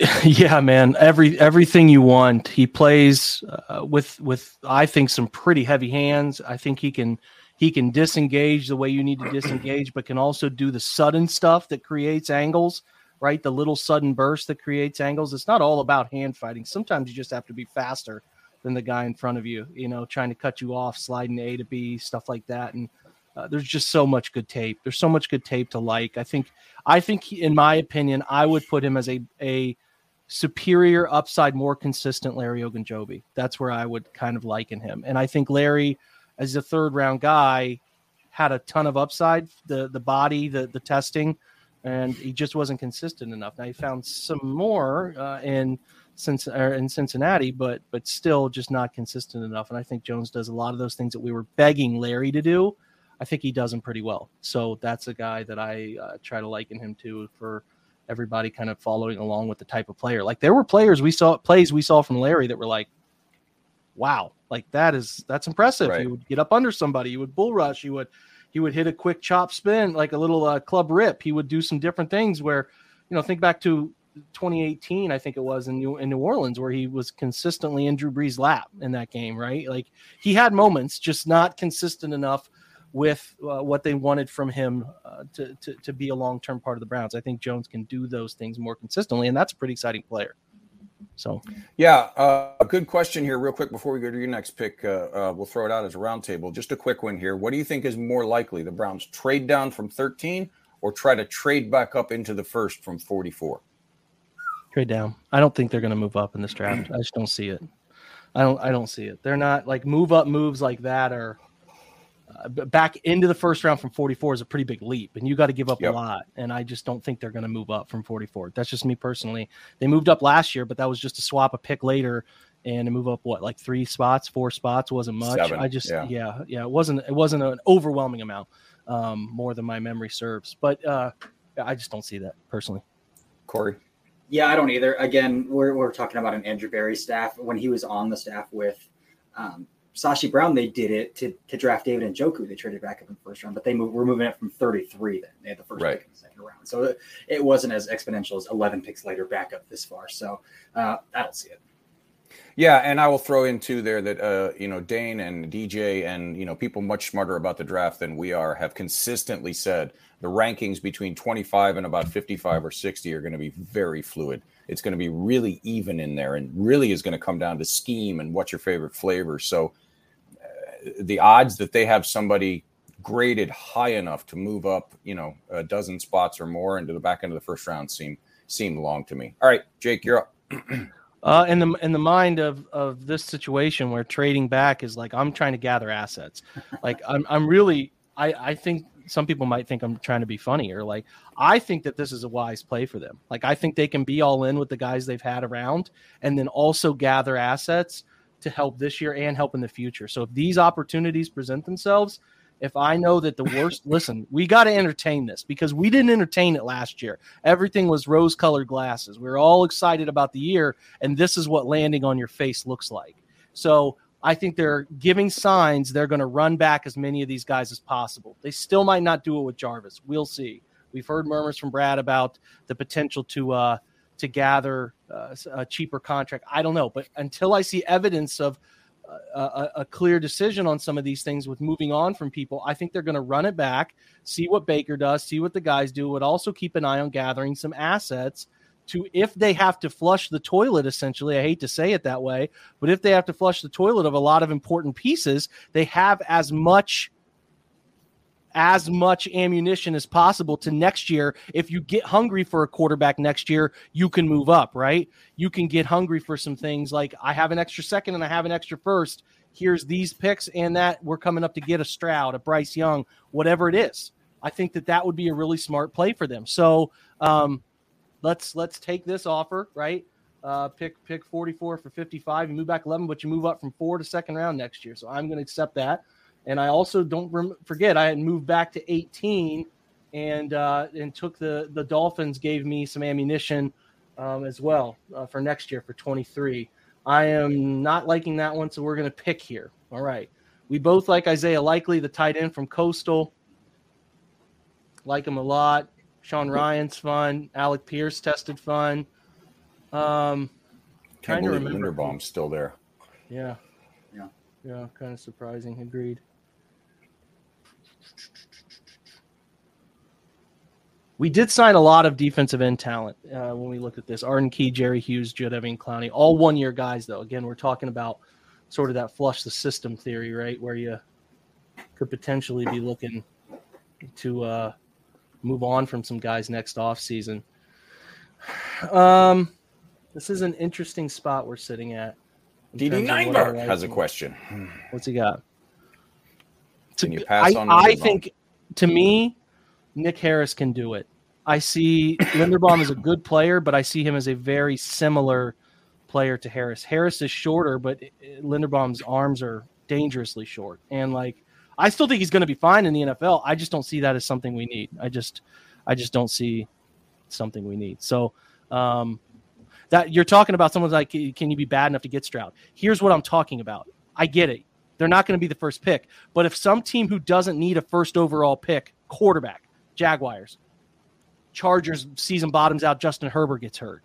yeah, man. Every everything you want. He plays uh, with with I think some pretty heavy hands. I think he can he can disengage the way you need to disengage, but can also do the sudden stuff that creates angles. Right, the little sudden burst that creates angles. It's not all about hand fighting. Sometimes you just have to be faster than the guy in front of you. You know, trying to cut you off, sliding A to B, stuff like that. And uh, there's just so much good tape. There's so much good tape to like. I think I think he, in my opinion, I would put him as a a superior upside, more consistent Larry Ogunjobi. That's where I would kind of liken him. And I think Larry, as a third round guy, had a ton of upside, the the body, the the testing, and he just wasn't consistent enough. Now he found some more uh, in since in Cincinnati, but but still just not consistent enough. And I think Jones does a lot of those things that we were begging Larry to do. I think he does them pretty well. So that's a guy that I uh, try to liken him to for everybody kind of following along with the type of player. Like there were players we saw plays we saw from Larry that were like, wow, like that is that's impressive. Right. He would get up under somebody, he would bull rush, he would he would hit a quick chop spin like a little uh, club rip. He would do some different things where, you know, think back to 2018, I think it was in New in New Orleans, where he was consistently in Drew Brees' lap in that game, right? Like he had moments, just not consistent enough with uh, what they wanted from him uh, to, to to be a long term part of the Browns. I think Jones can do those things more consistently, and that's a pretty exciting player. So, Yeah, uh, a good question here, real quick, before we go to your next pick. Uh, uh, we'll throw it out as a roundtable. Just a quick one here. What do you think is more likely? The Browns trade down from 13 or try to trade back up into the first from 44? trade down. I don't think they're going to move up in this draft. I just don't see it. I don't. I don't see it. They're not like move up moves like that are uh, back into the first round from 44 is a pretty big leap, and you got to give up Yep. a lot. And I just don't think they're going to move up from 44. That's just me personally. They moved up last year, but that was just to swap a pick later and to move up what like three spots, four spots wasn't much. Seven, I just yeah. yeah. yeah it wasn't it wasn't an overwhelming amount, um, more than my memory serves. But uh, I just don't see that personally. Corey? Yeah, I don't either. Again, we're, we're talking about an Andrew Berry staff. When he was on the staff with um, Sashi Brown, they did it to, to draft David Njoku. They traded back up in the first round, but they moved, were moving it from 33 then. They had the first Right. pick in the second round. So it, it wasn't as exponential as 11 picks later back up this far. So uh, I don't see it. Yeah, and I will throw in too there that uh, you know Dane and DJ and you know people much smarter about the draft than we are have consistently said the rankings between 25 and about 55 or 60 are going to be very fluid. It's going to be really even in there, and really is going to come down to scheme and what's your favorite flavor. So uh, the odds that they have somebody graded high enough to move up, you know, a dozen spots or more into the back end of the first round seem seem long to me. All right, Jake, you're up. Uh, in the in the mind of of this situation where trading back is like I'm trying to gather assets, like I'm I'm really I I think some people might think I'm trying to be funny or like I think that this is a wise play for them. Like I think they can be all in with the guys they've had around and then also gather assets to help this year and help in the future. So if these opportunities present themselves, if I know that the worst, listen, we got to entertain this because we didn't entertain it last year. Everything was rose colored glasses. We were all excited about the year, and this is what landing on your face looks like. So I think they're giving signs they're going to run back as many of these guys as possible. They still might not do it with Jarvis. We'll see. We've heard murmurs from Brad about the potential to uh, to gather uh, a cheaper contract. I don't know, but until I see evidence of a, a, a clear decision on some of these things with moving on from people, I think they're going to run it back, see what Baker does, see what the guys do, but also keep an eye on gathering some assets to if they have to flush the toilet essentially i hate to say it that way but if they have to flush the toilet of a lot of important pieces they have as much as much ammunition as possible to next year. If you get hungry for a quarterback next year you can move up right? You can get hungry for some things like i have an extra second and i have an extra first. Here's these picks and that. We're coming up to get a stroud a bryce young whatever it is. I think that that would be a really smart play for them. So um, let's let's take this offer, right? Uh, pick pick 44 for 55. You move back 11, but you move up from four to second round next year. So I'm going to accept that. And I also don't rem- forget I had moved back to 18 and uh, and took the the Dolphins gave me some ammunition um, as well uh, for next year for 23. I am not liking that one, so we're going to pick here. All right. We both like Isaiah Likely, the tight end from Coastal. Like him a lot. Sean Rhyan's fun. Alec Pierce tested fun. Um, Can't trying to believe remember. Linderbaum's still there. Yeah. Yeah. Yeah. Kind of surprising. Agreed. We did sign a lot of defensive end talent uh, when we looked at this. Arden Key, Jerry Hughes, Jadeveon Clowney, all one year guys, though. Again, we're talking about sort of that flush the system theory, right? Where you could potentially be looking to uh, move on from some guys next off season. Um, this is an interesting spot we're sitting at. DD terms of what I Neinberg like. has a question. What's he got? Can you pass I, on I think, to me, Nick Harris can do it. I see Linderbaum as a good player, but I see him as a very similar player to Harris. Harris is shorter, but Linderbaum's arms are dangerously short. And like I still think he's going to be fine in the NFL. I just don't see that as something we need. I just, I just don't see something we need. So, um, that you're talking about someone's like, can you be bad enough to get Stroud? Here's what I'm talking about. I get it. They're not going to be the first pick, but if some team who doesn't need a first overall pick, quarterback, Jaguars, Chargers season bottoms out, Justin Herbert gets hurt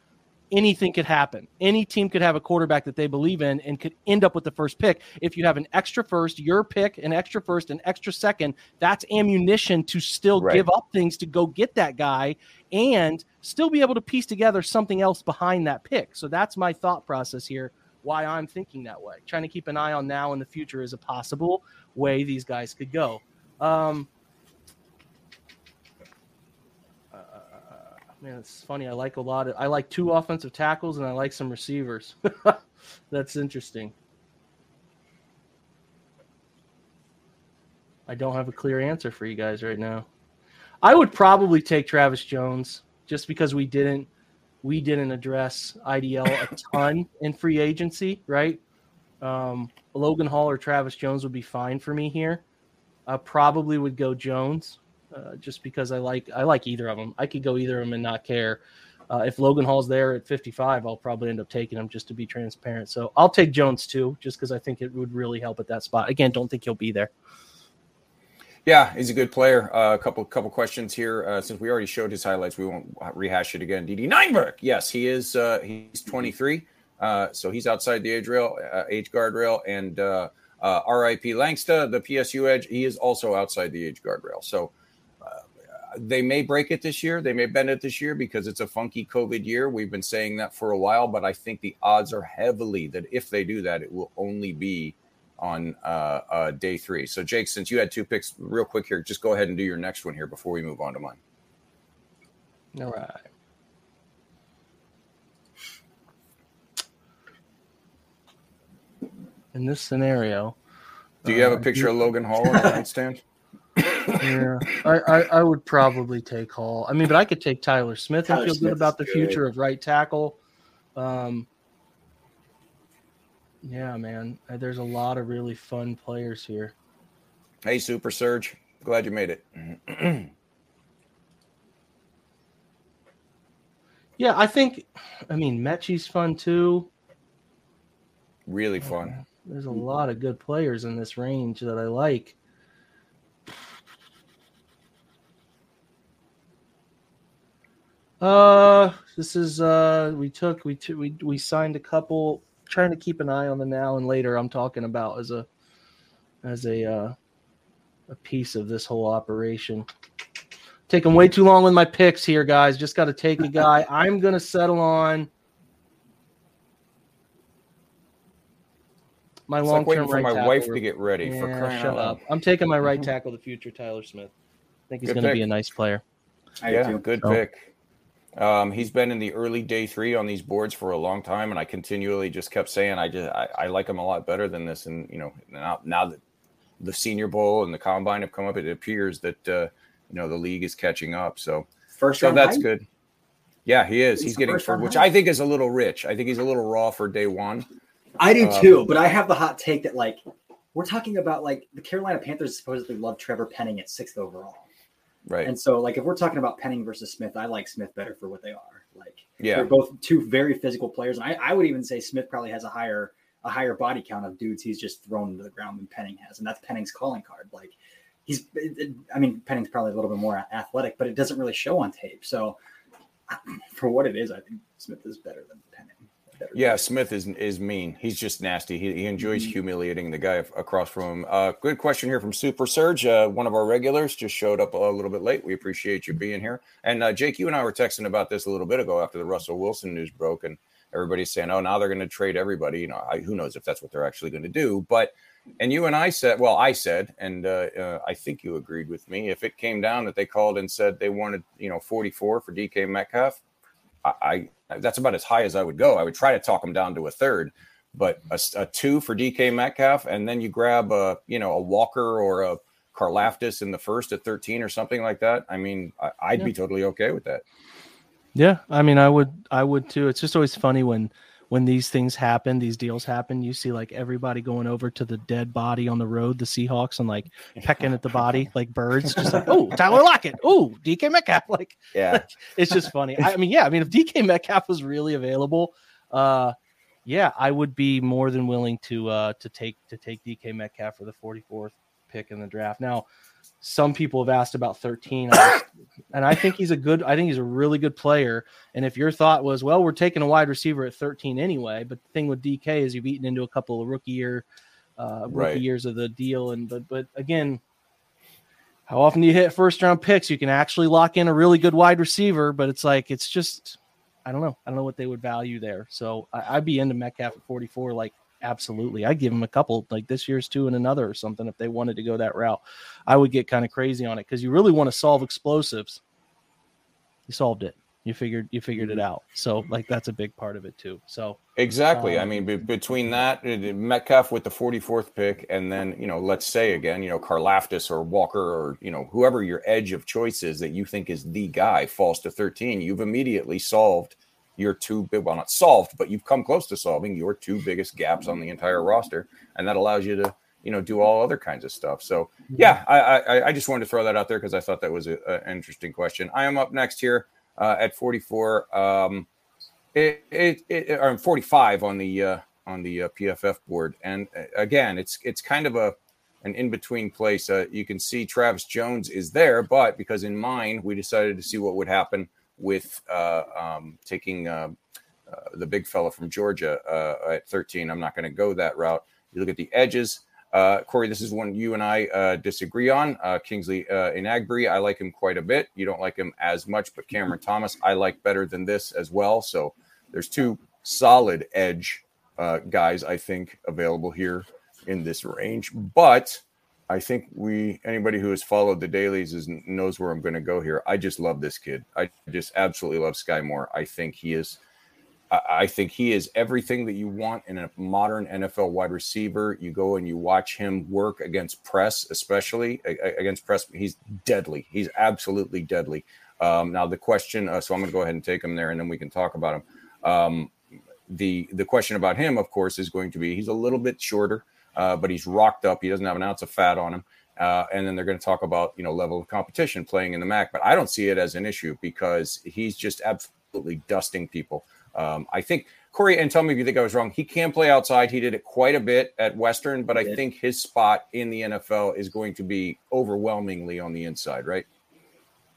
anything could happen. Any team could have a quarterback that they believe in and could end up with the first pick. If you have an extra first, your pick, an extra first, an extra second, that's ammunition to still right. give up things to go get that guy and still be able to piece together something else behind that pick. So that's my thought process here. Why I'm thinking that way, trying to keep an eye on now and the future is a possible way these guys could go. Um, Man, it's funny. I like a lot of. I like two offensive tackles and I like some receivers. That's interesting. I don't have a clear answer for you guys right now. I would probably take Travis Jones just because we didn't we didn't address IDL a ton in free agency, right? Um, Logan Hall or Travis Jones would be fine for me here. I probably would go Jones uh, just because I like I like either of them. I could go either of them and not care. Uh, if Logan Hall's there at 55, I'll probably end up taking him just to be transparent. So I'll take Jones too, just because I think it would really help at that spot. Again, don't think he'll be there. Yeah, he's a good player. Uh, a uh, couple couple questions here. Uh, since we already showed his highlights, we won't rehash it again. DD Nineberg, yes, he is. Uh, he's 23, uh, so he's outside the age rail, age guardrail, and R.I.P. Langsta, the PSU edge, he is also outside the age guardrail. So they may break it this year. They may bend it this year because it's a funky COVID year. We've been saying that for a while, but I think the odds are heavily that if they do that, it will only be on uh, uh, day three. So, Jake, since you had two picks, real quick here, just go ahead and do your next one here before we move on to mine. All right. In this scenario, do you have a uh, picture of Logan Hall on the nightstand? Yeah, I, I, I, would probably take Hall. I mean, but I could take Tyler Smith Tyler and feel Smith's good about the good. future of right tackle. Um, yeah, man, uh, there's a lot of really fun players here. Hey, Super Surge, glad you made it. yeah, I think. I mean, Metchie's fun too. Really fun. There's a lot of good players in this range that I like. Uh, this is uh, we took we t- we we signed a couple. Trying to keep an eye on the now and later. I'm talking about as a as a uh, a piece of this whole operation. Taking way too long with my picks here, guys. Just got to take a guy. I'm gonna settle on my long term like right for my wife to get ready. Yeah, for crying shut up. I'm taking my right tackle, the future Tyler Smith. I think he's going to be a nice player. I yeah, do. good so. pick. Um, he's been in the early day three on these boards for a long time, and I continually just kept saying I just I, I like him a lot better than this. And you know now now that the Senior Bowl and the Combine have come up, it appears that uh, you know the league is catching up. So first, so that's height? good. Yeah, he is. He's, he's getting for which height? I think is a little rich. I think he's a little raw for day one. I do um, too, but I have the hot take that like we're talking about like the Carolina Panthers supposedly love Trevor Penning at sixth overall. Right. And so, like, if we're talking about Penning versus Smith, I like Smith better for what they are. Like, yeah, they're both two very physical players, and I, I would even say Smith probably has a higher a higher body count of dudes he's just thrown into the ground than Penning has, and that's Penning's calling card. Like, he's, I mean, Penning's probably a little bit more athletic, but it doesn't really show on tape. So, for what it is, I think Smith is better than. Yeah, Smith is is mean. He's just nasty. He, he enjoys mm-hmm. humiliating the guy across from him. Uh, good question here from Super Surge. Uh, one of our regulars just showed up a little bit late. We appreciate you being here. And uh, Jake, you and I were texting about this a little bit ago after the Russell Wilson news broke, and everybody's saying, "Oh, now they're going to trade everybody." You know, I, who knows if that's what they're actually going to do? But and you and I said, well, I said, and uh, uh, I think you agreed with me. If it came down that they called and said they wanted, you know, 44 for DK Metcalf, I, I, that's about as high as I would go. I would try to talk them down to a third, but a, a two for DK Metcalf, and then you grab a you know a Walker or a Karlaftis in the first at 13 or something like that. I mean, I, would yeah. be totally okay with that. Yeah, I mean, I would, I would too. It's just always funny when when these things happen, these deals happen, you see like everybody going over to the dead body on the road, the Seahawks, and like pecking at the body like birds, just like, oh, Tyler Lockett, oh, DK Metcalf. Like, Yeah. it's just funny. I, I mean, yeah, I mean, if DK Metcalf was really available, uh, yeah, I would be more than willing to uh to take to take DK Metcalf for the 44th pick in the draft. Now, some people have asked about 13, and I think he's a good. I think he's a really good player. And if your thought was, well, we're taking a wide receiver at 13 anyway, but the thing with DK is you've eaten into a couple of rookie year, uh, rookie Right. years of the deal, and but but again. How often do you hit first round picks? You can actually lock in a really good wide receiver, but it's like it's just I don't know. I don't know what they would value there. So I, I'd be into Metcalf at 44. Like, absolutely. I'd give them a couple, like this year's two and another or something if they wanted to go that route. I would get kind of crazy on it because you really want to solve explosives. You solved it. You figured you figured it out. So like that's a big part of it too. So Exactly. I Um, mean, be- between that, uh, Metcalf with the 44th pick, and then, you know, let's say again, you know, Karlaftis or Walker or, you know, whoever your edge of choice is that you think is the guy falls to 13, you've immediately solved your two big, well, not solved, but you've come close to solving your two biggest gaps on the entire roster. And that allows you to, you know, do all other kinds of stuff. So, yeah, I, I, I just wanted to throw that out there because I thought that was a, a- an interesting question. I am up next here uh, at 44. Um, it, it, it or I'm 45 on the uh, on the uh, PFF board, and uh, again, it's it's kind of a an in between place. Uh, you can see Travis Jones is there, but because in mine we decided to see what would happen with uh, um, taking uh, uh, the big fella from Georgia at 13. I'm not going to go that route. You look at the edges. Uh, Corey, this is one you and I uh, disagree on. Uh, Kingsley uh, Enagbare, I like him quite a bit. You don't like him as much, but Cameron Thomas, I like better than this as well. So there's two solid edge guys I think available here in this range. But I think we anybody who has followed the dailies is knows where I'm going to go here. I just love this kid. I just absolutely love Skyy Moore. I think he is. I think he is everything that you want in a modern NFL wide receiver. You go and you watch him work against press, especially against press. He's deadly. He's absolutely deadly. Um, now the question, uh, so I'm going to go ahead and take him there, and then we can talk about him. Um, the the question about him, of course, is going to be he's a little bit shorter, uh, but he's rocked up. He doesn't have an ounce of fat on him. Uh, and then they're going to talk about you know level of competition playing in the MAC, but I don't see it as an issue because he's just absolutely dusting people. Um, I think Corey, and tell me if you think I was wrong. He can play outside. He did it quite a bit at Western, but I think his spot in the NFL is going to be overwhelmingly on the inside, right?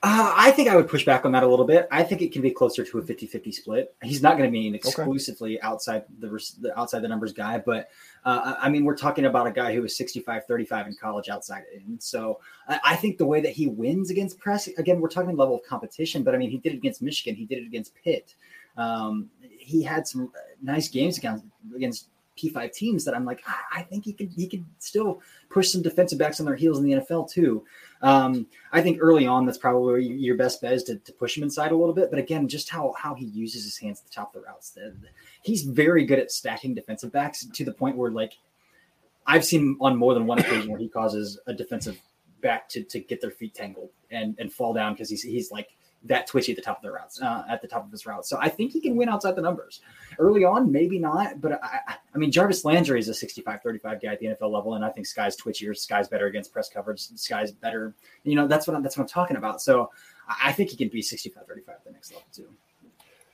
Uh, I think I would push back on that a little bit. I think it can be closer to a 50-50 split. He's not going to be an exclusively outside the, the outside the numbers guy, but uh, I mean, we're talking about a guy who was 65-35 in college outside in. So I, I think the way that he wins against press, again, we're talking level of competition, but I mean, he did it against Michigan. He did it against Pitt. Um, he had some nice games against, against P5 teams that I'm like, I, I think he could he could still push some defensive backs on their heels in the NFL too. Um, I think early on, that's probably your best bet is to, to push him inside a little bit. But again, just how how he uses his hands at the top of the routes, the- he's very good at stacking defensive backs to the point where like I've seen on more than one occasion where he causes a defensive back to, to get their feet tangled and and fall down because he's he's like that twitchy at the top of the routes uh, at the top of his routes. So I think he can win outside the numbers. Early on, maybe not, but I, I- mean Jarvis Landry is a 65-35 guy at the NFL level, and I think Skyy's twitchier. Skyy's better against press coverage. Skyy's better. You know, that's what I'm, that's what I'm talking about. So I I think he can be 65-35 at the next level too.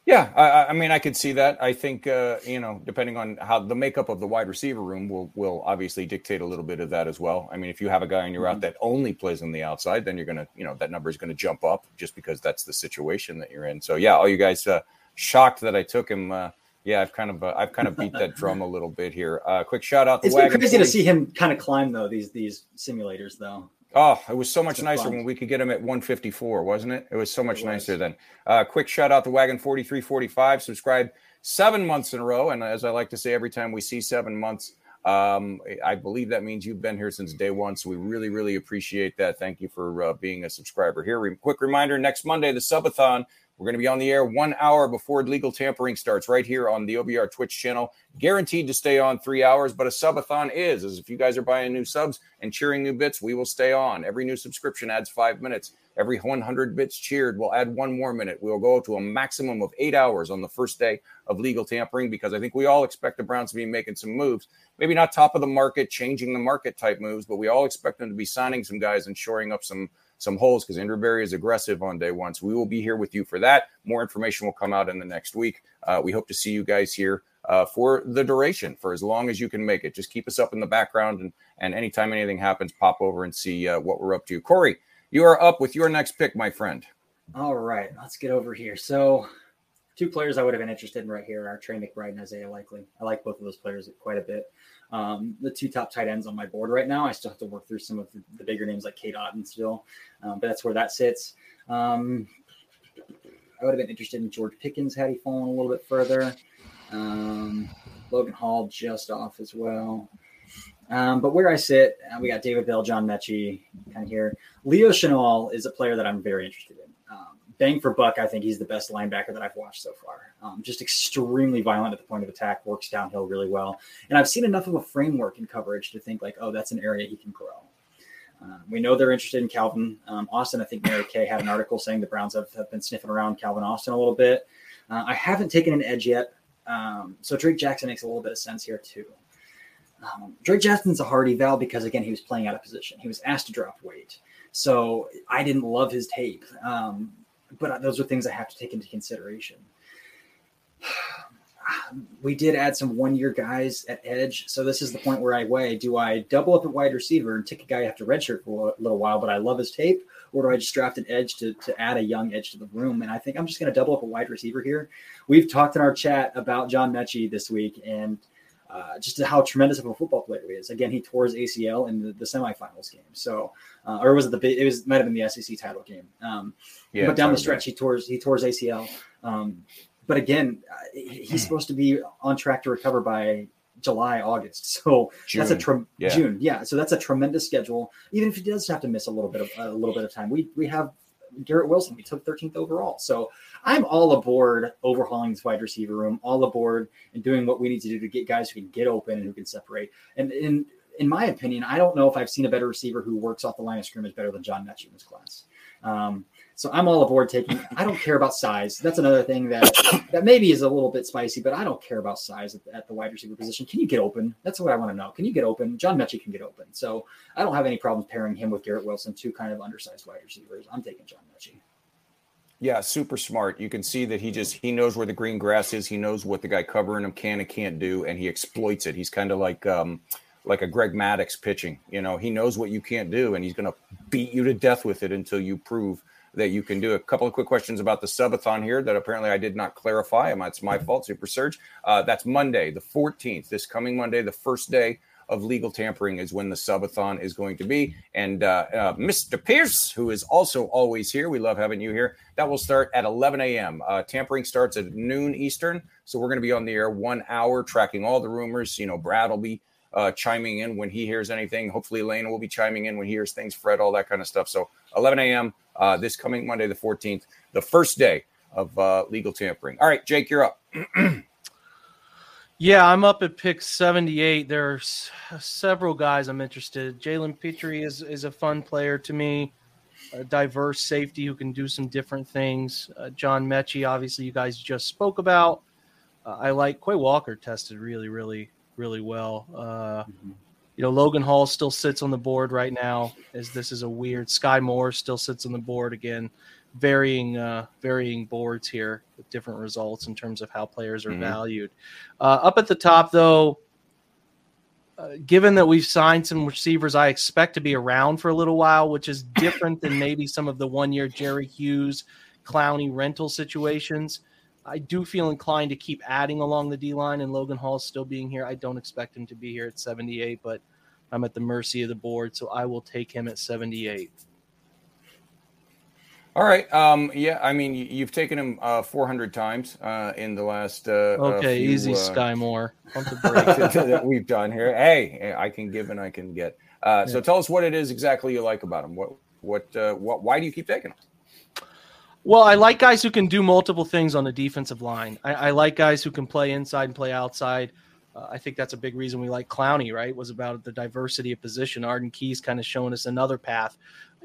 Yeah, I- I, mean, I could see that. I think uh, you know, depending on how the makeup of the wide receiver room will will obviously dictate a little bit of that as well. I mean, if you have a guy in your route that only plays on the outside, then you're gonna, you know, that number is gonna jump up just because that's the situation that you're in. So yeah, all you guys uh, shocked that I took him. Uh, yeah, I've kind of uh, I've kind of beat that drum a little bit here. Uh, quick shout out the It's been crazy to see him kind of climb though these these simulators though. Oh, it was so much nicer fun. when we could get him at 154, wasn't it? It was so much was. nicer then. Uh, quick shout out to Wagon 4345. Subscribe seven months in a row. And as I like to say, every time we see seven months, um, I believe that means you've been here since day one. So we really, really appreciate that. Thank you for uh, being a subscriber here. Re- quick reminder next Monday, the subathon We're going to be on the air one hour before legal tampering starts right here on the OBR Twitch channel. Guaranteed to stay on three hours, but a subathon is. As if you guys are buying new subs and cheering new bits, we will stay on. Every new subscription adds five minutes. Every 100 bits cheered will add one more minute. We'll go to a maximum of eight hours on the first day of legal tampering because I think we all expect the Browns to be making some moves. Maybe not top of the market, changing the market type moves, but we all expect them to be signing some guys and shoring up some some holes because Andrew Berry is aggressive on day one. So we will be here with you for that. More information will come out in the next week. Uh, we hope to see you guys here uh, for the duration, for as long as you can make it. Just keep us up in the background, and and anytime anything happens, pop over and see uh, what we're up to. Corey, you are up with your next pick, my friend. All right, let's get over here. So, two players I would have been interested in right here are Trey McBride and Isaiah Likely. I like both of those players quite a bit. Um, the two top tight ends on my board right now. I still have to work through some of the, the bigger names like Cade Otton still, um, but that's where that sits. Um, I would have been interested in George Pickens had he fallen a little bit further. Um, Logan Hall just off as well. Um, but where I sit, uh, we got David Bell, John Metchie kind of here. Leo Chenal is a player that I'm very interested in. Bang for buck, I think he's the best linebacker that I've watched so far. Um, just extremely violent at the point of attack, works downhill really well. And I've seen enough of a framework in coverage to think like, oh, that's an area he can grow. Uh, we know they're interested in Calvin um, Austin. I think Mary Kay had an article saying the Browns have, have been sniffing around Calvin Austin a little bit. Uh, I haven't taken an edge yet. Um, so Drake Jackson makes a little bit of sense here too. Um, Drake Jackson's a hard eval because again he was playing out of position. He was asked to drop weight, so I didn't love his tape. Um, but those are things I have to take into consideration. We did add some one-year guys at edge, so this is the point where I weigh: do I double up at wide receiver and take a guy to redshirt for a little while, but I love his tape, or do I just draft an edge to, to add a young edge to the room? And I think I'm just going to double up a wide receiver here. We've talked in our chat about John Metchie this week, and uh, just how tremendous of a football player he is. Again, he tore his ACL in the, the semifinals game. So, uh, or was it the it was might have been the SEC title game. Um, yeah, but down the stretch, he tore he tore his ACL. Um, but again, uh, he's supposed to be on track to recover by July, August. So June. that's a tre- yeah. June, yeah. So that's a tremendous schedule. Even if he does have to miss a little bit of a little bit of time, we we have Garrett Wilson. We took 13th overall. So I'm all aboard overhauling this wide receiver room, all aboard and doing what we need to do to get guys who can get open and who can separate. And in in my opinion, I don't know if I've seen a better receiver who works off the line of scrimmage better than John Metchie in this class. Um, so I'm all aboard taking. I don't care about size. That's another thing that that maybe is a little bit spicy, but I don't care about size at, at the wide receiver position. Can you get open? That's what I want to know. Can you get open? John Metchie can get open. So I don't have any problems pairing him with Garrett Wilson, two kind of undersized wide receivers. I'm taking John Metchie. Yeah, super smart. You can see that he just he knows where the green grass is. He knows what the guy covering him can and can't do, and he exploits it. He's kind of like um, like a Greg Maddux pitching. You know, he knows what you can't do, and he's going to beat you to death with it until you prove that you can do. A couple of quick questions about the subathon here that apparently I did not clarify. It's my fault, Super Surge. Uh, that's Monday, the 14th, this coming Monday, the first day of legal tampering is when the subathon is going to be. And uh, uh, Mr. Pierce, who is also always here, we love having you here. That will start at 11 a.m. Uh, tampering starts at noon Eastern, so we're going to be on the air one hour, tracking all the rumors. You know, Brad will be uh, chiming in when he hears anything. Hopefully, Elena will be chiming in when he hears things. Fred, all that kind of stuff. So 11 a.m. Uh, this coming Monday, the 14th, the first day of uh, legal tampering. All right, Jake, you're up. Yeah, I'm up at pick 78. There There's several guys I'm interested. Jalen Pitre is is a fun player to me, a diverse safety who can do some different things. Uh, John Metchie, obviously, you guys just spoke about. Uh, I like Quay Walker tested really, really, really well. Uh, mm-hmm. You know, Logan Hall still sits on the board right now, as this is a weird. Skyy Moore still sits on the board again varying uh, varying boards here with different results in terms of how players are mm-hmm. valued. Uh, up at the top, though, uh, given that we've signed some receivers, I expect to be around for a little while, which is different than maybe some of the one-year Jerry Hughes, Clowney rental situations. I do feel inclined to keep adding along the D line, and Logan Hall still being here. I don't expect him to be here at 78, but I'm at the mercy of the board, so I will take him at 78. All right. Um, yeah, I mean, you've taken him uh, 400 times uh, in the last. Uh, okay, few, easy, uh, Skyy Moore. Pump the brakes that we've done here. Hey, I can give and I can get. Uh, yeah. So tell us what it is exactly you like about him. What, what, uh, what? Why do you keep taking him? Well, I like guys who can do multiple things on the defensive line. I, I like guys who can play inside and play outside. Uh, I think that's a big reason we like Clowney, right? Was about the diversity of position. Arden Key's kind of showing us another path,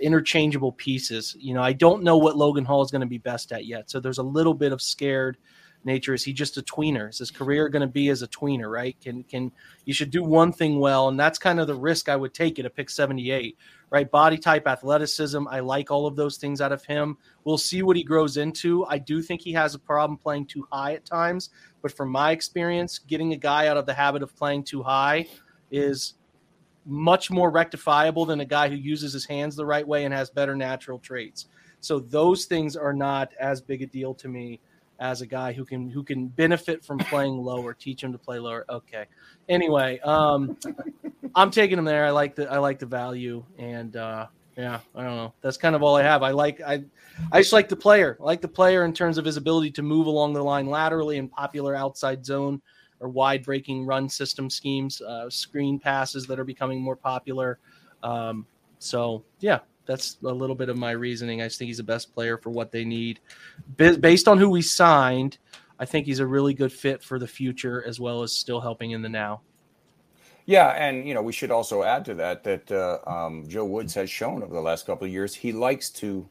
interchangeable pieces. You know, I don't know what Logan Hall is going to be best at yet. So there's a little bit of scared nature. Is he just a tweener? Is his career going to be as a tweener, right? Can can you should do one thing well, and that's kind of the risk I would take at a pick 78 right? Body type, athleticism. I like all of those things out of him. We'll see what he grows into. I do think he has a problem playing too high at times, but from my experience, getting a guy out of the habit of playing too high is much more rectifiable than a guy who uses his hands the right way and has better natural traits. So those things are not as big a deal to me as a guy who can who can benefit from playing lower, teach him to play lower. Okay. Anyway, um, I'm taking him there. I like the I like the value, and uh, yeah, I don't know. That's kind of all I have. I like I I just like the player. I like the player in terms of his ability to move along the line laterally in popular outside zone or wide breaking run system schemes, uh, screen passes that are becoming more popular. Um, so yeah, that's a little bit of my reasoning. I just think he's the best player for what they need. Based on who we signed, I think he's a really good fit for the future as well as still helping in the now. Yeah, and you know we should also add to that that uh, um, Joe Woods has shown over the last couple of years he likes to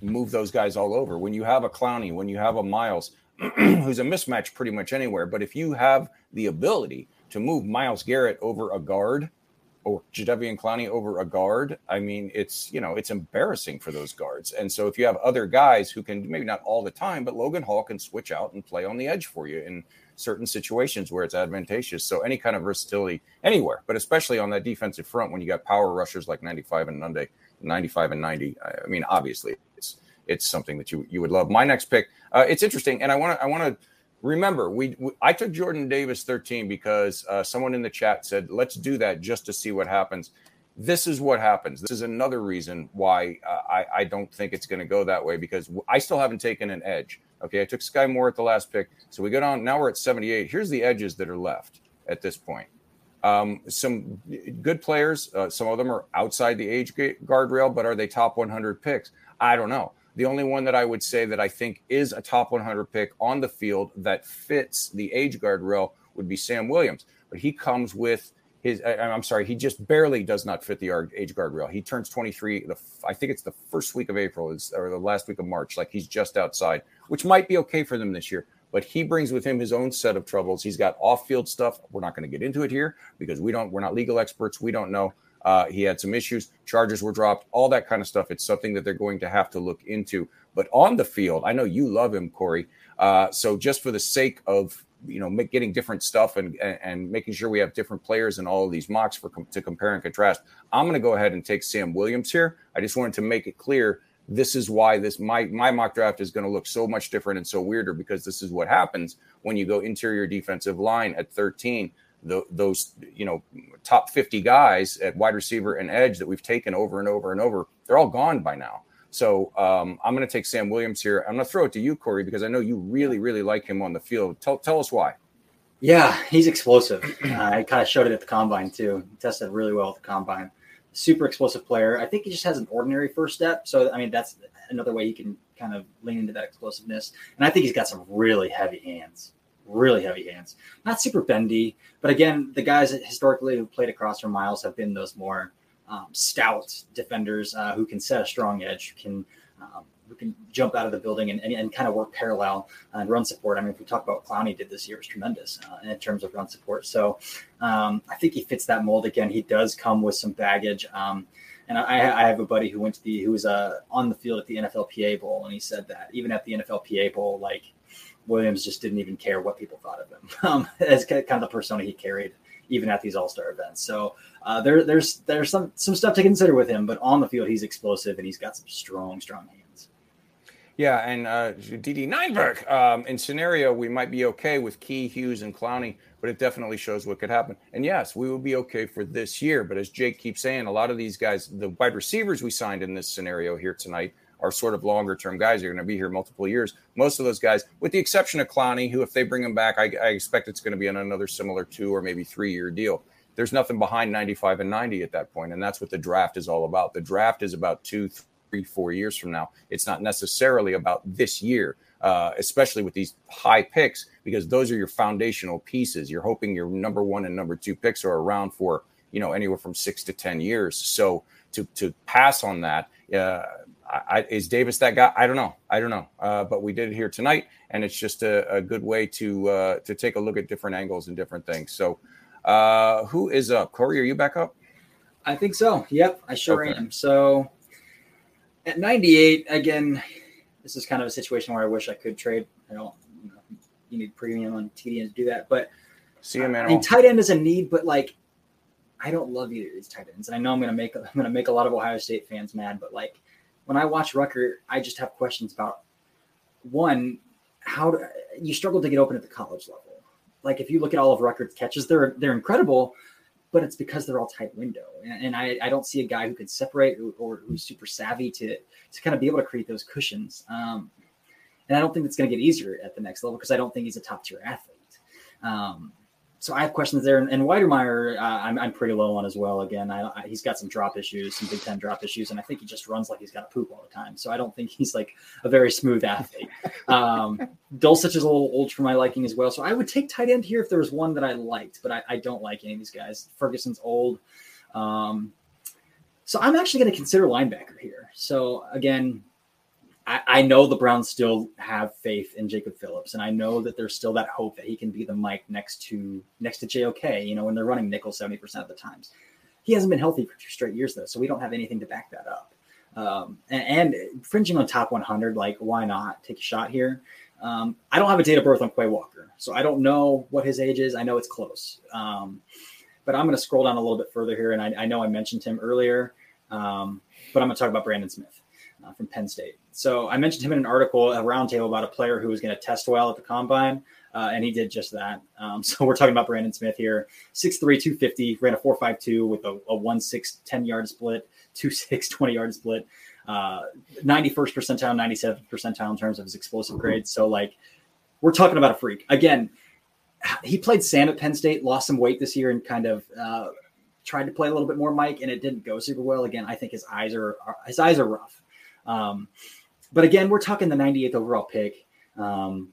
move those guys all over. When you have a Clowney, when you have a Myles, who's a mismatch pretty much anywhere, but if you have the ability to move Myles Garrett over a guard or Jadeveon Clowney over a guard, I mean, it's you know it's embarrassing for those guards. And so if you have other guys who can maybe not all the time, but Logan Hall can switch out and play on the edge for you in certain situations where it's advantageous. So any kind of versatility anywhere, but especially on that defensive front when you got power rushers like 95 and Monday, 95 and 90. I mean, obviously it's it's something that you you would love. My next pick, uh, it's interesting, and I want to I want to remember we, we, i took jordan davis 13 because uh, someone in the chat said let's do that just to see what happens. This is what happens. This is another reason why uh, I, I don't think it's going to go that way because i still haven't taken an edge okay? I took Skyy moore at the last pick so we go down now we're at 78 here's the edges that are left at this point. Um, some good players uh, some of them are outside the age guardrail but are they top 100 picks? I don't know the only one that I would say that I think is a top 100 pick on the field that fits the age guardrail would be Sam Williams. But he comes with his, I'm sorry, he just barely does not fit the age guardrail. He turns 23, the, I think it's the first week of April is or the last week of March. Like he's just outside, which might be okay for them this year. But he brings with him his own set of troubles. He's got off field stuff. We're not going to get into it here because we don't, we're not legal experts. We don't know. Uh, he had some issues, charges were dropped, all that kind of stuff. It's something that they're going to have to look into. But on the field, I know you love him, Corey. Uh, so just for the sake of you know getting different stuff and, and making sure we have different players in all of these mocks for to compare and contrast, I'm going to go ahead and take Sam Williams here. I just wanted to make it clear this is why this my my mock draft is going to look so much different and so weirder because this is what happens when you go interior defensive line at 13 the, those you know top 50 guys at wide receiver and edge that we've taken over and over and over they're all gone by now. So um, i'm going to take sam williams here. I'm going to throw it to you corey because i know you really really like him on the field. Tell, tell us why. Yeah he's explosive. Uh, i kind of showed it at the combine too. He tested really well at the combine. Super explosive player. I think he just has an ordinary first step. So i mean that's another way he can kind of lean into that explosiveness. And i think he's got some really heavy hands really heavy hands. Not super bendy, but again, the guys historically who played across from Myles have been those more um, stout defenders uh, who can set a strong edge, can um, who can jump out of the building and, and, and, kind of work parallel and run support. I mean, if we talk about Clowney did this year, it was tremendous uh, in terms of run support. So um, I think he fits that mold again. He does come with some baggage. Um, and I, I, have a buddy who went to the who was uh, on the field at the NFLPA Bowl, and he said that even at the NFLPA Bowl, like Williams just didn't even care what people thought of him um, as kind of the persona he carried even at these All Star events. So uh, there, there's there's some some stuff to consider with him, but on the field he's explosive and he's got some strong strong hands. Yeah, and uh, DD Nineberg um, in scenario we might be okay with Key Hughes and Clowney, but it definitely shows what could happen. And yes, we will be okay for this year. But as Jake keeps saying, a lot of these guys, the wide receivers we signed in this scenario here tonight are sort of longer term guys. You're going to be here multiple years. Most of those guys, with the exception of Clowney, who if they bring him back, I, I expect it's going to be on another similar two or maybe three year deal. There's nothing behind 95 and 90 at that point, and that's what the draft is all about. The draft is about two, three, four years from now. It's not necessarily about this year, uh, especially with these high picks, because those are your foundational pieces. You're hoping your number one and number two picks are around for you know anywhere from six to ten years. So to to pass on that. Uh, I, is Davis that guy? I don't know. I don't know. Uh, but we did it here tonight, and it's just a, a good way to uh, to take a look at different angles and different things. So, uh, who is up? Corey, are you back up? I think so. Yep, I sure okay. am. So, at 98, again, this is kind of a situation where I wish I could trade. I don't. You, know, you need premium on TDN to do that, but see you, man. I mean, tight end is a need, but like, I don't love either of these tight ends, and I know I'm gonna make I'm gonna make a lot of Ohio State fans mad, but like when I watch Ruckert, I just have questions about one, how do, you struggle to get open at the college level. Like if you look at all of Ruckert's catches, they're they're incredible, but it's because they're all tight window. And, and I, I don't see a guy who can separate or, or, who's super savvy to to kind of be able to create those cushions. Um, and I don't think it's going to get easier at the next level because I don't think he's a top tier athlete. Um, so I have questions there. And, and Wydermyer, uh, I'm, I'm pretty low on as well. Again, I, I, he's got some drop issues, some Big Ten drop issues, and I think he just runs like he's got to poop all the time. So I don't think he's like a very smooth athlete. Um, Dulcich is a little old for my liking as well. So I would take tight end here if there was one that I liked, but I, I don't like any of these guys. Ferguson's old. Um, so I'm actually going to consider linebacker here. So again, I, I, know the Browns still have faith in Jacob Phillips, and I know that there's still that hope that he can be the Mike next to next to JOK. You know, when they're running nickel seventy percent of the times, he hasn't been healthy for two straight years though, so we don't have anything to back that up. Um, and, and, fringing on top 100, like why not take a shot here? Um, I don't have a date of birth on Quay Walker, so I don't know what his age is. I know it's close, um, but I'm going to scroll down a little bit further here, and I, I know I mentioned him earlier, um, but I'm going to talk about Brandon Smith uh, from Penn State. So I mentioned him in an article, a roundtable about a player who was going to test well at the combine, uh, and he did just that. Um, so we're talking about Brandon Smith here, 6'3", 250, ran a 4.52 with a, a 1-6, 10-yard split, 2-6, 20-yard split, uh, 91st percentile, 97th percentile in terms of his explosive grades. So, like, we're talking about a freak. Again, he played Sam at Penn State, lost some weight this year, and kind of uh, tried to play a little bit more Mike, and it didn't go super well. Again, I think his eyes are his eyes are rough. Um, but again, we're talking the 98th overall pick. Um,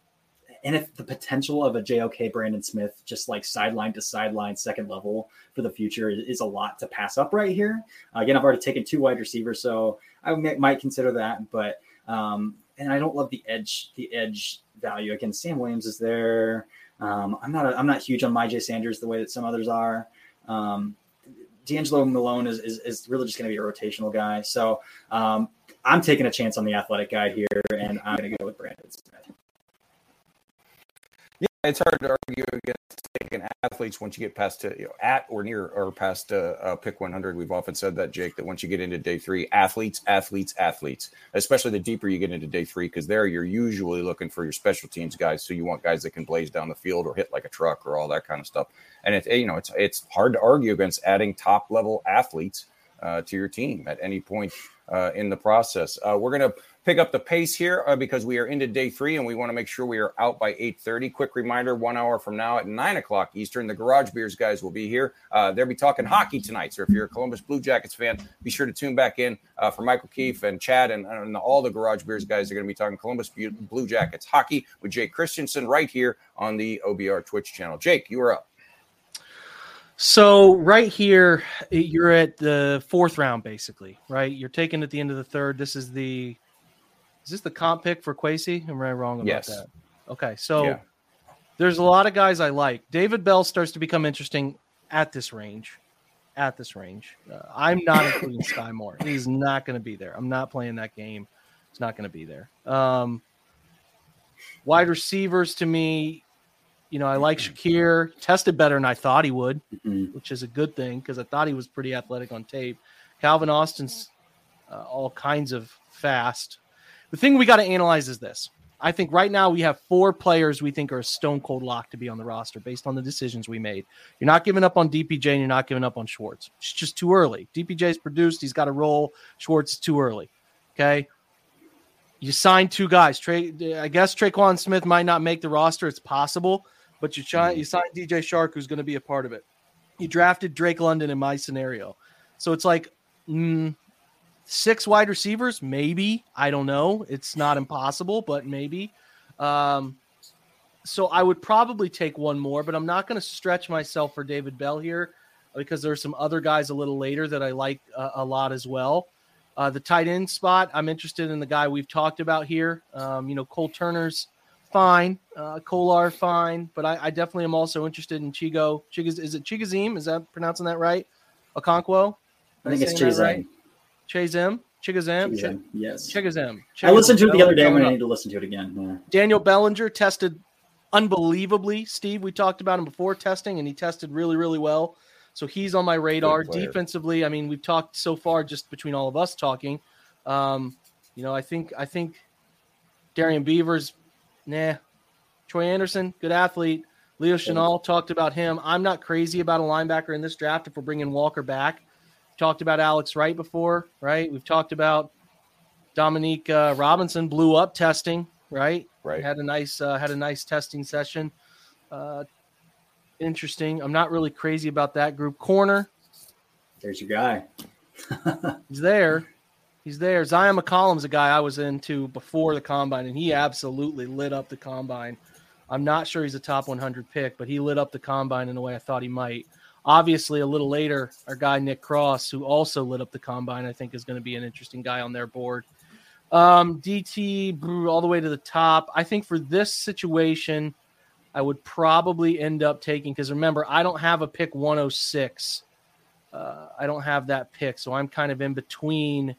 and if the potential of a JOK Brandon Smith, just like sideline to sideline, second level for the future, is, is a lot to pass up right here. Uh, again, I've already taken two wide receivers, so I may, might consider that. But um, and I don't love the edge, the edge value. Again, Sam Williams is there. Um, I'm not, a, I'm not huge on Myjai Sanders the way that some others are. Um, D'Angelo Malone is, is, is really just going to be a rotational guy. So um, I'm taking a chance on the athletic guide here, and I'm going to go with Brandon Smith. Yeah, it's hard to argue against taking athletes once you get past to you know, at or near or past uh, uh, pick 100. We've often said that, Jake, that once you get into day three, athletes, athletes, athletes, especially the deeper you get into day three, because there you're usually looking for your special teams guys. So you want guys that can blaze down the field or hit like a truck or all that kind of stuff. And it's, you know, it's it's hard to argue against adding top level athletes uh, to your team at any point uh, in the process. Uh, we're going to pick up the pace here uh, because we are into day three and we want to make sure we are out by 8.30 quick reminder one hour from now at 9 o'clock eastern the garage beers guys will be here. Uh, they'll be talking hockey tonight so if you're a columbus blue jackets fan be sure to tune back in uh, for michael keefe and chad and, and, all the garage beers guys are going to be talking columbus blue jackets hockey with jake christensen right here on the obr twitch channel. Jake you are up so right here, you're at the fourth round, basically, right? You're taking at the end of the third. This is the is this the comp pick for Kwesi? Am I wrong about yes. that? Okay, so yeah. there's a lot of guys I like. David Bell starts to become interesting at this range. At this range, uh, I'm not including Skyy Moore. He's not going to be there. I'm not playing that game. It's not going to be there. Um, wide receivers to me, you know, I like Shakir. Tested better than I thought he would, mm-hmm. which is a good thing because I thought he was pretty athletic on tape. Calvin Austin's uh, all kinds of fast. The thing we got to analyze is this. I think right now we have four players we think are a stone cold lock to be on the roster based on the decisions we made. You're not giving up on DPJ and you're not giving up on Schwartz. It's just too early. DPJ's produced, he's got a role. Schwartz is too early. Okay. You signed two guys. Trey, I guess Tre'Quan Smith might not make the roster. It's possible but you try, you signed DJ Chark, who's going to be a part of it. You drafted Drake London in my scenario, so it's like, mm, Six wide receivers, maybe. I don't know. It's not impossible, but maybe. Um, so I would probably take one more, but I'm not going to stretch myself for David Bell here because there's some other guys a little later that I like uh, a lot as well. Uh, the tight end spot, I'm interested in the guy we've talked about here. Um, you know, Cole Turner's fine, uh, Kolar fine, but I, I, definitely am also interested in Chigo. Chigaz, is it Chigazim? Is that pronouncing that right? Okonkwo? I think it's Chizim. Right? Chigazim. Yes. Chigazim. I listened to it the other day. I'm going to need to listen to it again. Yeah. Daniel Bellinger tested unbelievably. Steve, we talked about him before testing, and he tested really, really well. So he's on my radar. Defensively, I mean, we've talked so far just between all of us talking. Um, you know, I think I think Darrian Beavers, nah. Troy Anderson, good athlete. Leo Chenal talked about him. I'm not crazy about a linebacker in this draft if we're bringing Walker back. Talked about Alex Wright before, right? We've talked about Dominique uh, Robinson blew up testing, right? Right. Had a nice uh, had a nice testing session. Uh, interesting. I'm not really crazy about that group. Corner. There's your guy. he's there. He's there. Zyon McCollum's a guy I was into before the combine, and he absolutely lit up the combine. I'm not sure he's a top 100 pick, but he lit up the combine in the way I thought he might. Obviously, a little later, our guy Nick Cross, who also lit up the combine, I think is going to be an interesting guy on their board. Um, DT all the way to the top. I think for this situation, I would probably end up taking because remember, I don't have a pick 106. Uh, I don't have that pick, so I'm kind of in between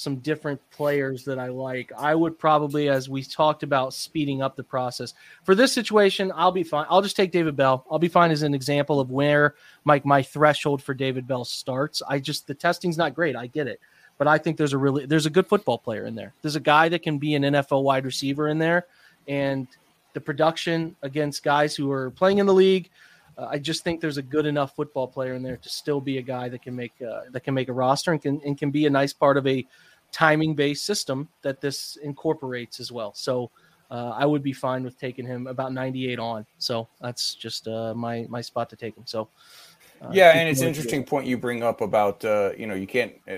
some different players that I like. I would probably, as we talked about, speeding up the process. For this situation, I'll be fine. I'll just take David Bell. I'll be fine as an example of where my my threshold for David Bell starts. I just the testing's not great. I get it but I think there's a really there's a good football player in there. There's a guy that can be an NFL wide receiver in there, and the production against guys who are playing in the league. Uh, I just think there's a good enough football player in there to still be a guy that can make uh, that can make a roster and can and can be a nice part of a timing based system that this incorporates as well. So uh, I would be fine with taking him about 98 on. So that's just uh, my my spot to take him. So uh, yeah, and it's an interesting point you bring up about uh, you know you can't uh,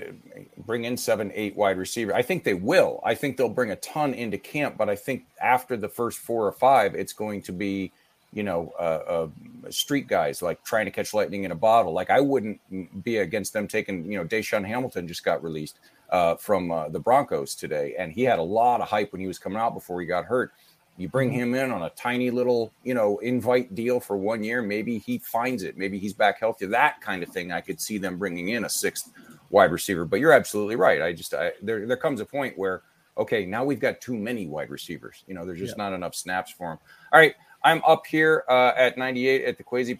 bring in seven, eight wide receiver. I think they will. I think they'll bring a ton into camp, but I think after the first four or five, it's going to be you know uh, uh, street guys like trying to catch lightning in a bottle. Like I wouldn't be against them taking you know DaeSean Hamilton just got released uh, from the Broncos today, and he had a lot of hype when he was coming out before he got hurt. You bring mm-hmm. him in on a tiny little, you know, invite deal for one year. Maybe he finds it. Maybe he's back healthy. That kind of thing. I could see them bringing in a sixth wide receiver. But you're absolutely right. I just I, there there comes a point where okay, now we've got too many wide receivers. You know, there's just yeah. not enough snaps for him. All right, I'm up here uh, at 98 at the Kwesi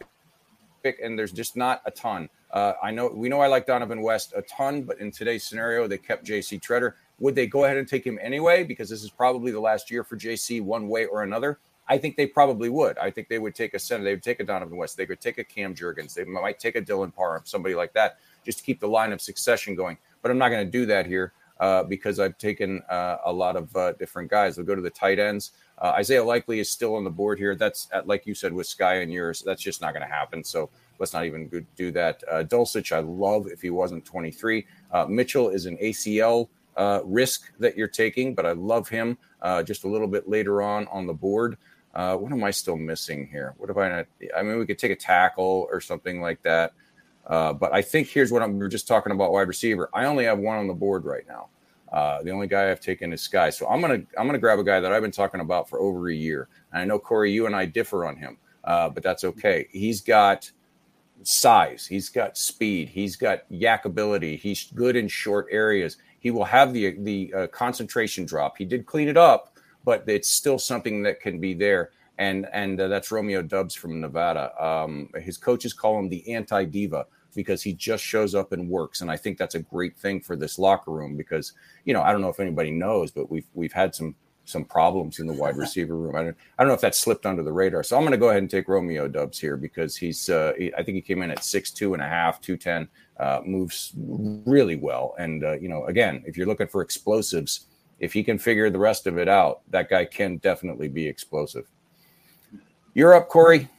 pick, and there's just not a ton. Uh, I know we know I like Dohnovan West a ton, but in today's scenario, they kept J.C. Tretter. Would they go ahead and take him anyway? Because this is probably the last year for JC one way or another. I think they probably would. I think they would take a center. They would take a Dohnovan West. They could take a Cam Jurgens. They might take a Dylan Parham, somebody like that, just to keep the line of succession going. But I'm not going to do that here uh, because I've taken uh, a lot of uh, different guys. They'll go to the tight ends. Uh, Isaiah Likely is still on the board here. That's at, like you said with Sky and yours. That's just not going to happen. So let's not even do that. Uh, Dulcich, I love if he wasn't 23. Uh, Mitchell is an ACL uh, risk that you're taking, but I love him uh, just a little bit later on on the board. Uh, what am I still missing here? What have I not? I mean, we could take a tackle or something like that. Uh, but I think here's what I'm, we are just talking about wide receiver. I only have one on the board right now. Uh, the only guy I've taken is Skyy. So I'm gonna I'm gonna grab a guy that I've been talking about for over a year. And I know Corey, you and I differ on him, uh, but that's okay. He's got size, he's got speed, he's got YAC ability, he's good in short areas he will have the the uh, concentration drop. He did clean it up, but it's still something that can be there. And and uh, that's Romeo Doubs from Nevada. Um, his coaches call him the anti diva because he just shows up and works. And I think that's a great thing for this locker room because you know I don't know if anybody knows, but we've we've had some some problems in the wide receiver room. I don't, I don't know if that slipped under the radar. So I'm going to go ahead and take Romeo Doubs here because he's, uh, he, I think he came in at six, two and a half, 210, uh, moves really well. And, uh, you know, again, if you're looking for explosives, if he can figure the rest of it out, that guy can definitely be explosive. You're up, Corey.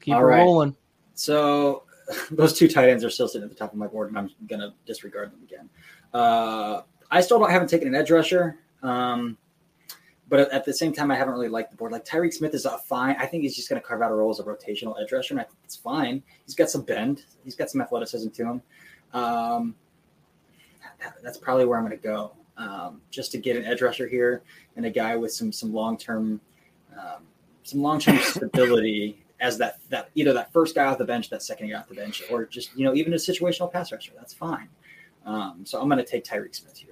Keep All it rolling. So those two tight ends are still sitting at the top of my board, and I'm going to disregard them again. Uh, I still don't haven't taken an edge rusher. Um, but at the same time, I haven't really liked the board. Like Tyreke Smith is a fine. I think he's just going to carve out a role as a rotational edge rusher, and I think it's fine. He's got some bend. He's got some athleticism to him. Um, that, that's probably where I'm going to go, um, just to get an edge rusher here and a guy with some some long term, um, some long term stability as that that either that first guy off the bench, that second guy off the bench, or just you know even a situational pass rusher. That's fine. Um, so I'm going to take Tyreke Smith here.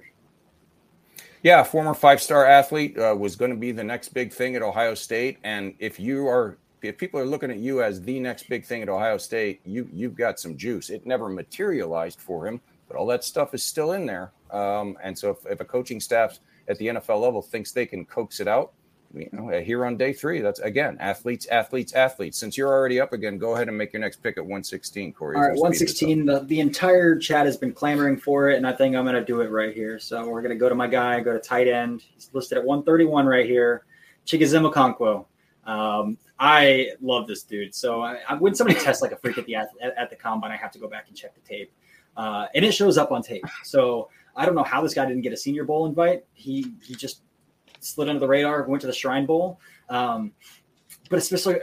Yeah, former five-star athlete uh, was going to be the next big thing at Ohio State, and if you are, if people are looking at you as the next big thing at Ohio State, you you've got some juice. It never materialized for him, but all that stuff is still in there. Um, and so, if, if a coaching staff at the NFL level thinks they can coax it out, you know, here on day three, that's again athletes, athletes, athletes. Since you're already up again, go ahead and make your next pick at 116, Corey. All right, 116. The, the entire chat has been clamoring for it, and I think I'm going to do it right here. So we're going to go to my guy, go to tight end. He's listed at 131 right here. Chigoziem Okonkwo. Um, I love this dude. So I, I, when somebody tests like a freak at the at, at, the combine, I have to go back and check the tape, uh, and it shows up on tape. So I don't know how this guy didn't get a Senior Bowl invite. He he just slid under the radar, went to the Shrine Bowl. Um, but especially,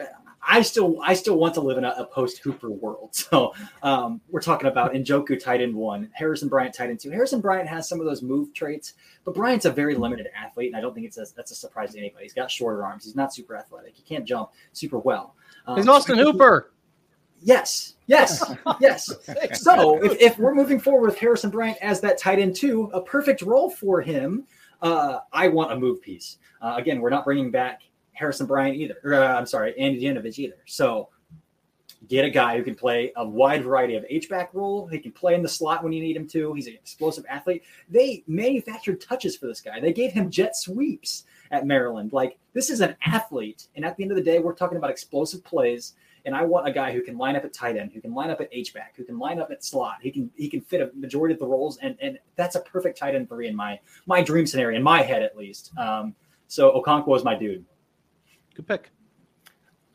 I still I still want to live in a, a post Hooper world. So um, we're talking about Njoku tight end one, Harrison Bryant tight end two. Harrison Bryant has some of those move traits, but Bryant's a very limited athlete, and I don't think it's a, that's a surprise to anybody. He's got shorter arms. He's not super athletic. He can't jump super well. Um, He's Austin so Hooper. Yes, yes, yes. So if, if we're moving forward with Harrison Bryant as that tight end two, a perfect role for him uh, I want a move piece. Uh, again, we're not bringing back Harrison Bryant either. Or, uh, I'm sorry, Andy Janovich either. So get a guy who can play a wide variety of H-back role. He can play in the slot when you need him to. He's an explosive athlete. They manufactured touches for this guy. They gave him jet sweeps at Maryland. Like this is an athlete. And at the end of the day, we're talking about explosive plays and I want a guy who can line up at tight end, who can line up at H back, who can line up at slot. He can he can fit a majority of the roles, and and that's a perfect tight end three in my my dream scenario in my head at least. Um, so Okonkwo is my dude. Good pick.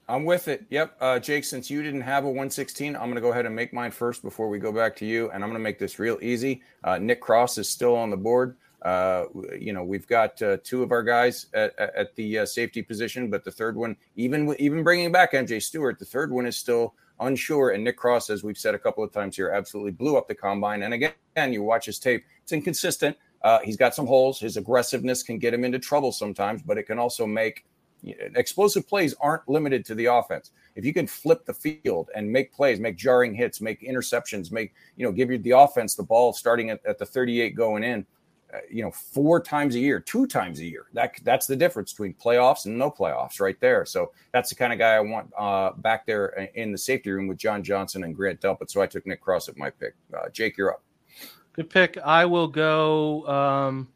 I'm with it. Yep. Uh, Jake, since you didn't have a 116, I'm going to go ahead and make mine first before we go back to you. And I'm going to make this real easy. Uh, Nick Cross is still on the board. Uh, you know, we've got uh, two of our guys at, at the uh, safety position, but the third one, even even bringing back MJ Stewart, the third one is still unsure. And Nick Cross, as we've said a couple of times here, absolutely blew up the combine. And again, you watch his tape; it's inconsistent. Uh, he's got some holes. His aggressiveness can get him into trouble sometimes, but it can also make explosive plays aren't limited to the offense. If you can flip the field and make plays, make jarring hits, make interceptions, make you know give you the offense the ball starting at, at the 38 going in you know, four times a year, two times a year. That that's the difference between playoffs and no playoffs, right there. So that's the kind of guy I want uh, back there in the safety room with John Johnson and Grant Delpit. So I took Nick Cross at my pick. Uh, Jake, you're up. Good pick. I will go. Um,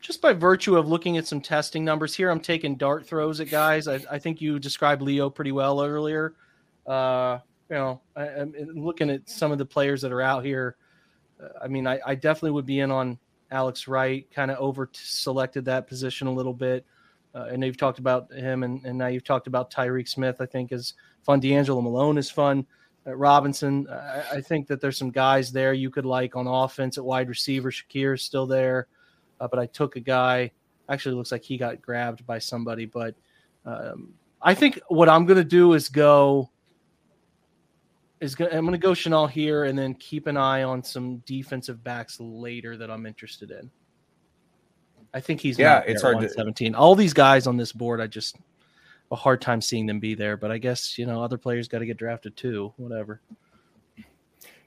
just by virtue of looking at some testing numbers here, I'm taking dart throws at guys. I, I think you described Leo pretty well earlier. Uh, you know, I, I'm looking at some of the players that are out here I mean, I, I definitely would be in on Alex Wright, kind of over selected that position a little bit. Uh, and you've talked about him, and, and now you've talked about Tyreke Smith. I think is fun. D'Angelo Malone is fun. Uh, Robinson, I, I, think that there's some guys there you could like on offense at wide receiver. Shakir is still there, uh, but I took a guy. Actually, looks like he got grabbed by somebody. But um, I think what I'm going to do is go is going. I'm going to go Chenal here, and then keep an eye on some defensive backs later that I'm interested in. I think he's yeah. It's hard 117. To... All these guys on this board, I just a hard time seeing them be there. But I guess you know other players got to get drafted too. Whatever.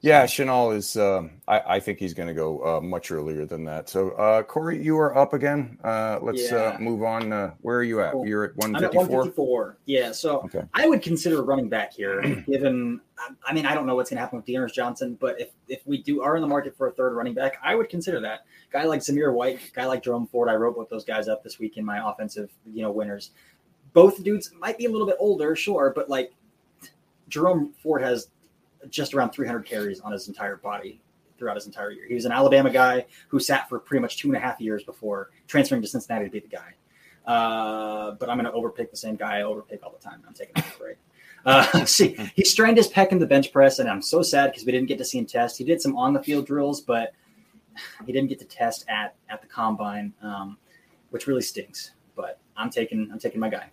Yeah, Chenal is. Um, I, I, think he's going to go uh, much earlier than that. So, uh, Corey, you are up again. Uh, let's uh, yeah. move on. Uh, where are you at? Cool. You're at 154? I'm at 154. Yeah. So okay. I would consider running back here, given. I mean, I don't know what's going to happen with D'Ernest Johnson, but if if we do are in the market for a third running back, I would consider that guy like Zamir White, guy like Jerome Ford. I wrote both those guys up this week in my offensive, you know, winners. Both dudes might be a little bit older, sure, but like Jerome Ford has just around 300 carries on his entire body throughout his entire year. He was an Alabama guy who sat for pretty much two and a half years before transferring to Cincinnati to be the guy. Uh, but I'm going to overpick the same guy I overpick all the time. I'm taking a break. Uh, see, he strained his pec in the bench press, and I'm so sad because we didn't get to see him test. He did some on the field drills, but he didn't get to test at at the combine, um, which really stinks. But I'm taking I'm taking my guy.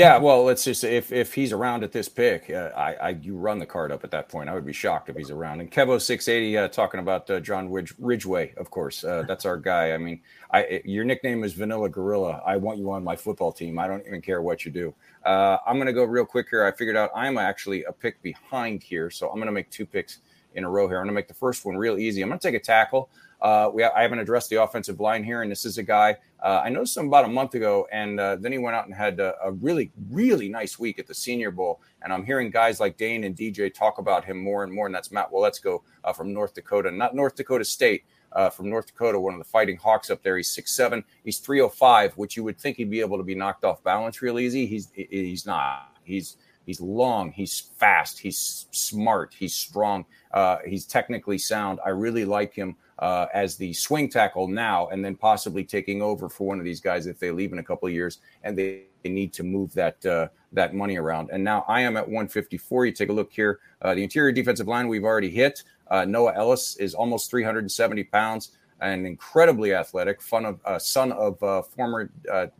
Yeah, well, let's just if if he's around at this pick, uh, I, I you run the card up at that point. I would be shocked if he's around. And Kevo six eighty uh, talking about uh, John Ridge, Ridgeway, of course. Uh, that's our guy. I mean, I your nickname is Vanilla Gorilla. I want you on my football team. I don't even care what you do. Uh, I'm going to go real quick here. I figured out I'm actually a pick behind here, so I'm going to make two picks in a row here. I'm going to make the first one real easy. I'm going to take a tackle. Uh, we I haven't addressed the offensive line here, and this is a guy uh, I noticed him about a month ago, and uh, then he went out and had a, a, really, really nice week at the Senior Bowl. And I'm hearing guys like Dane and DJ talk about him more and more, and that's Matt Waletzko uh, from North Dakota, not North Dakota State. Uh, from North Dakota, one of the fighting Hawks up there. He's six seven. He's 305, which you would think he'd be able to be knocked off balance real easy. He's he's not. He's he's long. He's fast. He's smart. He's strong. Uh, he's technically sound. I really like him uh, as the swing tackle now, and then possibly taking over for one of these guys if they leave in a couple of years and they, they need to move that uh, that money around. And now I am at 154. You take a look here. Uh, the interior defensive line we've already hit. Uh, Noah Elliss is almost 370 pounds and incredibly athletic. Fun of uh, son of uh, former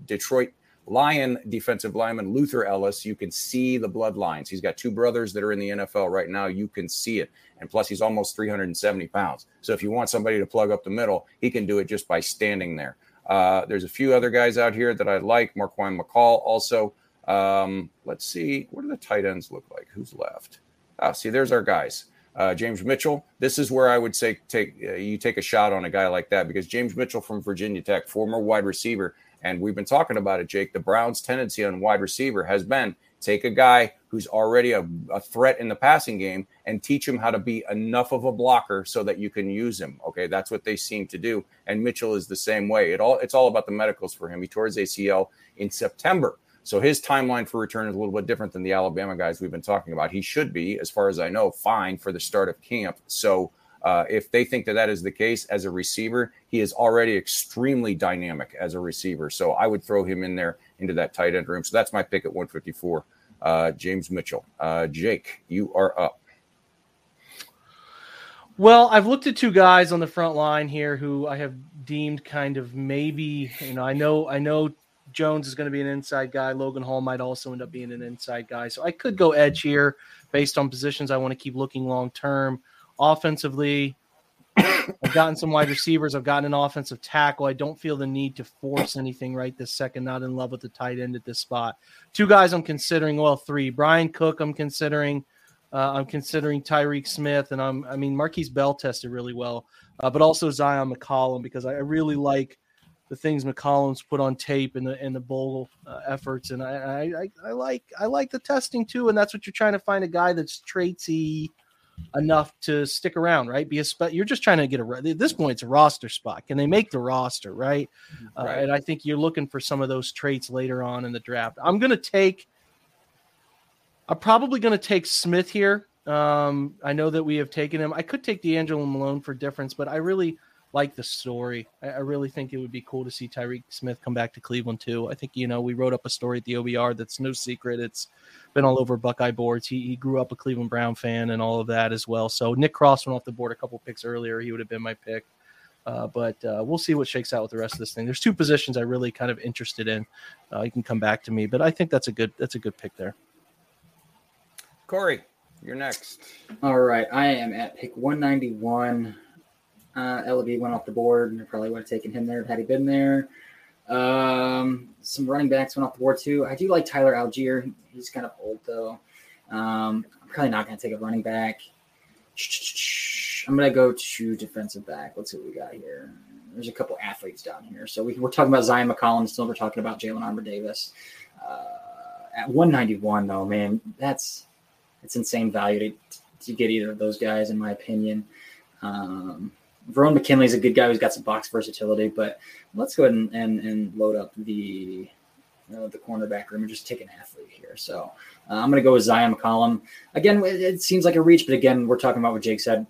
Detroit Lion defensive lineman Luther Elliss. You can see the bloodlines. He's got two brothers that are in the NFL right now. You can see it. And plus, he's almost 370 pounds. So if you want somebody to plug up the middle, he can do it just by standing there. Uh, there's a few other guys out here that I like. Marquan McCall also. Um, let's see. What do the tight ends look like? Who's left? Oh, see, there's our guys. Uh, James Mitchell. This is where I would say take uh, you take a shot on a guy like that because James Mitchell from Virginia Tech, former wide receiver, and we've been talking about it, Jake. The Browns' tendency on wide receiver has been take a guy who's already a, a, threat in the passing game and teach him how to be enough of a blocker so that you can use him. Okay, that's what they seem to do. And Mitchell is the same way. It all it's all about the medicals for him. He tore his ACL in September. So his timeline for return is a little bit different than the Alabama guys we've been talking about. He should be, as far as I know, fine for the start of camp. So uh, if they think that that is the case as a receiver, he is already extremely dynamic as a receiver. So I would throw him in there into that tight end room. So that's my pick at 154, uh, James Mitchell. Uh, Jake, you are up. Well, I've looked at two guys on the front line here who I have deemed kind of maybe, you know, I know, I know Jones is going to be an inside guy. Logan Hall might also end up being an inside guy. So I could go edge here based on positions I want to keep looking long term. Offensively, I've gotten some wide receivers. I've gotten an offensive tackle. I don't feel the need to force anything right this second. Not in love with the tight end at this spot. Two guys I'm considering. Well, three. Bryan Cook I'm considering. Uh, I'm considering Tyreke Smith, and I'm. I mean, Markquese Bell tested really well, uh, but also Zyon McCollum because I, really like the things McCollum's put on tape and the in the bowl uh, efforts, and I, I I like I like the testing too, and that's what you're trying to find a guy that's traitsy enough to stick around, right? Be a you're just trying to get a at this point it's a roster spot. Can they make the roster, right? Uh, and I think you're looking for some of those traits later on in the draft. I'm going to take. I'm probably going to take Smith here. Um, I know that we have taken him. I could take D'Angelo Malone for difference, but I really like the story. I, I, really think it would be cool to see Tyreke Smith come back to Cleveland too. I think you know we wrote up a story at the OBR that's no secret. It's been all over Buckeye boards. He, he grew up a Cleveland Brown fan and all of that as well. So Nick Cross went off the board a couple picks earlier. He would have been my pick. Uh, but uh, we'll see what shakes out with the rest of this thing. There's two positions I really kind of interested in. Uh, you can come back to me, but I think that's a good that's a good pick there. Corey, you're next. All right, I am at pick 191. Uh, Eleby went off the board, and I probably would have taken him there had he been there. Um, some running backs went off the board too. I do like Tyler Allgeier. He's kind of old though. Um, I'm probably not going to take a running back. I'm going to go to defensive back. Let's see what we got here. There's a couple athletes down here. So we, are talking about Zyon McCollum. Still, we're talking about Jalen Armour Davis. Uh, at 191, though, man, that's it's insane value to, to get either of those guys, in my opinion. Um, Verone McKinley's a good guy who's got some box versatility, but let's go ahead and, and, and load up the uh, the cornerback room and just take an athlete here. So uh, I'm going to go with Zyon McCollum. Again, it, it, seems like a reach, but again, we're talking about what Jake said.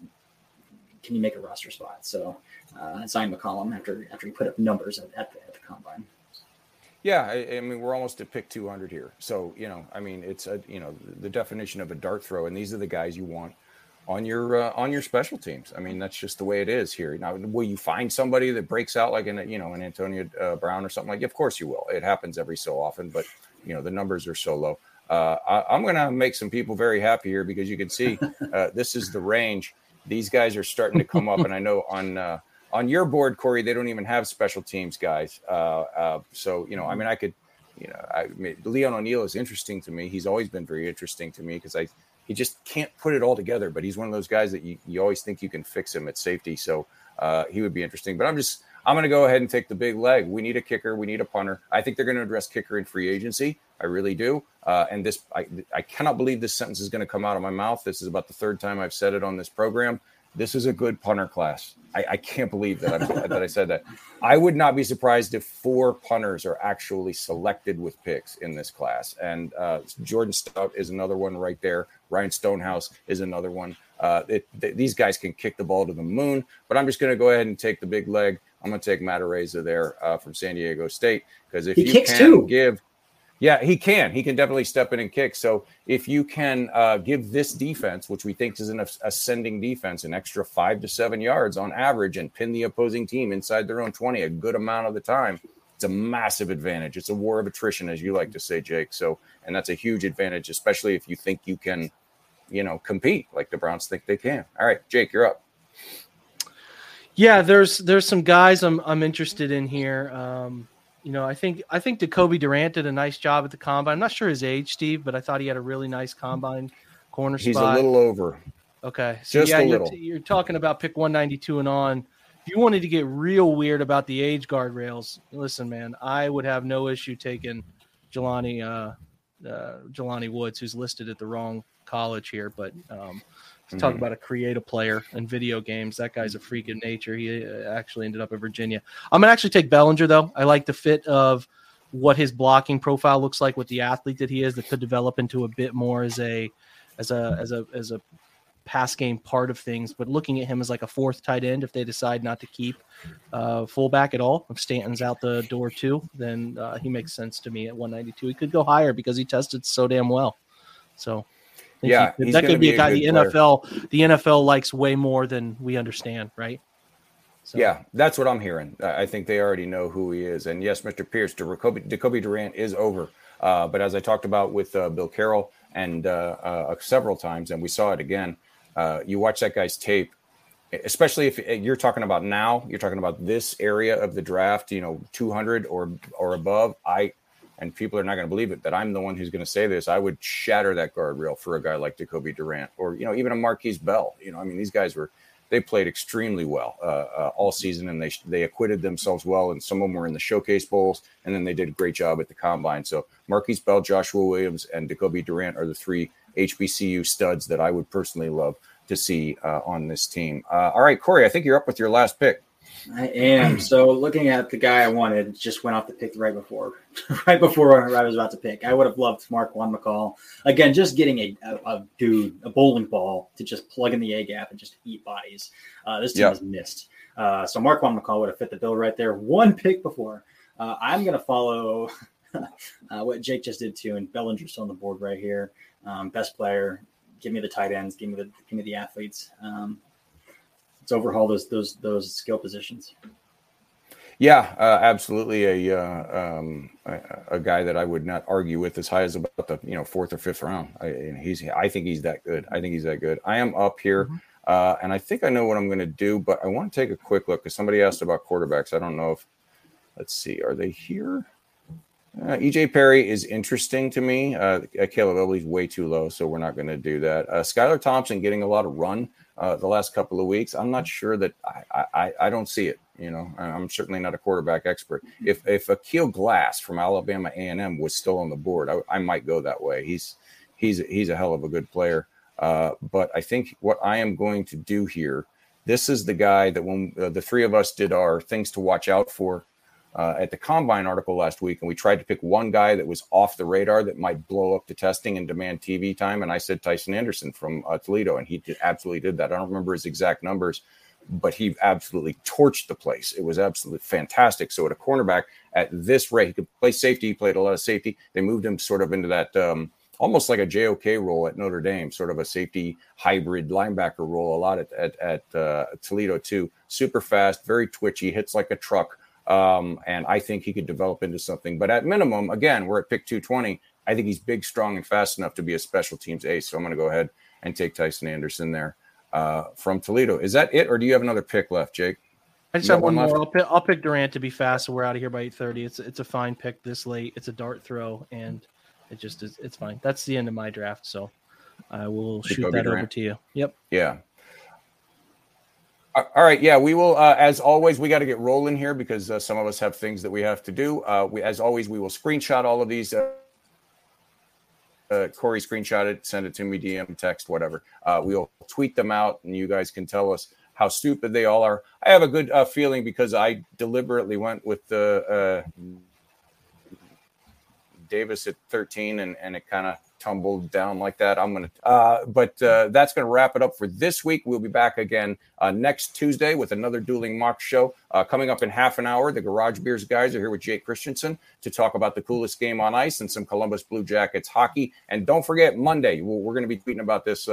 Can you make a roster spot? So uh, Zyon McCollum after after he put up numbers at, at, the, at the combine. Yeah, I, I, mean we're almost at pick 200 here. So you know, I mean it's a you know the definition of a dart throw, and these are the guys you want on your uh, on your special teams. I mean, that's just the way it is here. Now, will you find somebody that breaks out like an you know an Antonio uh, Brown or something like? Of course you will. It happens every so often, but you know the numbers are so low. Uh, I, am going to make some people very happy here because you can see uh, this is the range. These guys are starting to come up, and I know on uh, on your board, Corey, they don't even have special teams guys. Uh, uh, so you know, I mean, I could, you know, I mean, Leon O'Neal is interesting to me. He's always been very interesting to me because I he just can't put it all together. But he's one of those guys that you, you always think you can fix him at safety. So uh, he would be interesting. But I'm just I'm going to go ahead and take the big leg. We need a kicker. We need a punter. I think they're going to address kicker in free agency. I really do. Uh, and this, I, I cannot believe this sentence is going to come out of my mouth. This is about the third time I've said it on this program. This is a good punter class. I, I can't believe that, that I said that. I would not be surprised if four punters are actually selected with picks in this class. And uh, Jordan Stout is another one right there. Ryan Stonehouse is another one. Uh, it, th- these guys can kick the ball to the moon, but I'm just going to go ahead and take the big leg. I'm going to take Matt Araiza there uh, from San Diego State because if he you kicks can too. give yeah, he can. He can definitely step in and kick. So if you can uh, give this defense, which we think is an ascending defense, an extra five to seven yards on average, and pin the opposing team inside their own twenty a good amount of the time, it's a massive advantage. It's a war of attrition, as you like to say, Jake. So, and that's a huge advantage, especially if you think you can, you know, compete like the Browns think they can. All right, Jake, you're up. Yeah, there's there's some guys I'm I'm interested in here. Um, you know, I think I think Jacoby Durant did a nice job at the combine. I'm not sure his age, Steve, but I thought he had a really nice combine corner He's spot. He's a little over. Okay, so Just yeah, a you're, you're talking about pick 192 and on. If you wanted to get real weird about the age guardrails, listen, man, I would have no issue taking Jelani uh, uh, Jelani Woods, who's listed at the wrong college here, but um, to talk Mm-hmm. about a creative player in video games. That guy's a freak of nature. He uh, actually ended up at Virginia. I'm gonna actually take Bellinger though. I like the fit of what his blocking profile looks like with the athlete that he is. That could develop into a bit more as a as a as a as a pass game part of things. But looking at him as like a fourth tight end, if they decide not to keep uh, fullback at all, if Stanton's out the door too, then uh, he makes sense to me at 192. He could go higher because he tested so damn well. So Yeah, he- that could be, be a guy the player. NFL the NFL likes way more than we understand, right? So, Yeah, that's what I'm hearing. I think they already know who he is. And yes, Mr. Pierce, Jacoby, Jacoby Durant is over. Uh, but as I talked about with uh, Bill Carroll and uh, uh, several times, and we saw it again, uh, you watch that guy's tape, especially if uh, you're talking about now, you're talking about this area of the draft, you know, 200 or or above. I and people are not going to believe it that I'm the one who's going to say this. I would shatter that guardrail for a guy like Jacoby Durant or you know even a Markquese Bell. You know, I mean these guys were they played extremely well uh, uh, all season and they they acquitted themselves well and some of them were in the showcase bowls and then they did a great job at the combine. So Markquese Bell, Joshua Williams, and Jacoby Durant are the three HBCU studs that I would personally love to see uh, on this team. Uh, all right, Corey, I think you're up with your last pick. I am. So looking at the guy I wanted, just went off the pick right before, right before I was about to pick. I would have loved Marquan McCall. Again, just getting a, a, a dude, a bowling ball to just plug in the A gap and just eat bodies. Uh, this team Yeah. has missed. Uh, so Marquan McCall would have fit the bill right there. One pick before. Uh, I'm going to follow uh, what Jake just did too, and Bellinger's still on the board right here. Um, best player. Give me the tight ends. Give me the give me the athletes. Um, let's overhaul those those those skill positions. Yeah, uh, absolutely. A, uh, um, a a guy that I would not argue with as high as about the you know fourth or fifth round. I, and he's I think he's that good. I think he's that good. I am up here, uh, and I think I know what I'm going to do, but I want to take a quick look because somebody asked about quarterbacks. I don't know if let's see, are they here? Uh, EJ Perry is interesting to me. Uh, Caleb Elliott's way too low, so we're not going to do that. Uh, Skylar Thompson getting a lot of run uh, the last couple of weeks. I'm not sure that I, I I don't see it. You know, I'm certainly not a quarterback expert. If if Aqeel Glass from Alabama A&M was still on the board, I, I might go that way. He's he's he's a hell of a good player. Uh, but I think what I am going to do here, this is the guy that when uh, the three of us did our things to watch out for uh, at the combine article last week, and we tried to pick one guy that was off the radar that might blow up the testing and demand TV time. And I said Tycen Anderson from uh, Toledo, and he did, absolutely did that. I don't remember his exact numbers, but he absolutely torched the place. It was absolutely fantastic. So at a cornerback at this rate, he could play safety. He played a lot of safety. They moved him sort of into that um, almost like a JOK role at Notre Dame, sort of a safety hybrid linebacker role a lot at, at, at uh, Toledo, too. Super fast, very twitchy, hits like a truck. Um, and I think he could develop into something. But at minimum, again, we're at pick 220. I think he's big, strong, and fast enough to be a special teams ace. So I'm going to go ahead and take Tycen Anderson there uh, from Toledo. Is that it, or do you have another pick left, Jake? I just have one, one more. I'll pick, I'll pick Durant to be fast, so we're out of here by eight thirty. It's it's a fine pick this late. It's a dart throw, and it just is. It's fine. That's the end of my draft. So I will shoot that Durant. over to you. Yep. Yeah. All right, yeah, we will. Uh, as always, we got to get rolling here because uh, some of us have things that we have to do. Uh, we, as always, we will screenshot all of these. Uh, uh, Corey screenshot it, send it to me, DM, text, whatever. Uh, we'll tweet them out, and you guys can tell us how stupid they all are. I have a good feeling because I deliberately went with the Davis at 13, and, and it kind of tumbled down like that. I'm going to, uh, but uh, that's going to wrap it up for this week. We'll be back again uh, next Tuesday with another dueling mock show. Uh, coming up in half an hour, the Garage Beers guys are here with Jake Christensen to talk about the coolest game on ice and some Columbus Blue Jackets hockey. And don't forget, Monday, we're going to be tweeting about this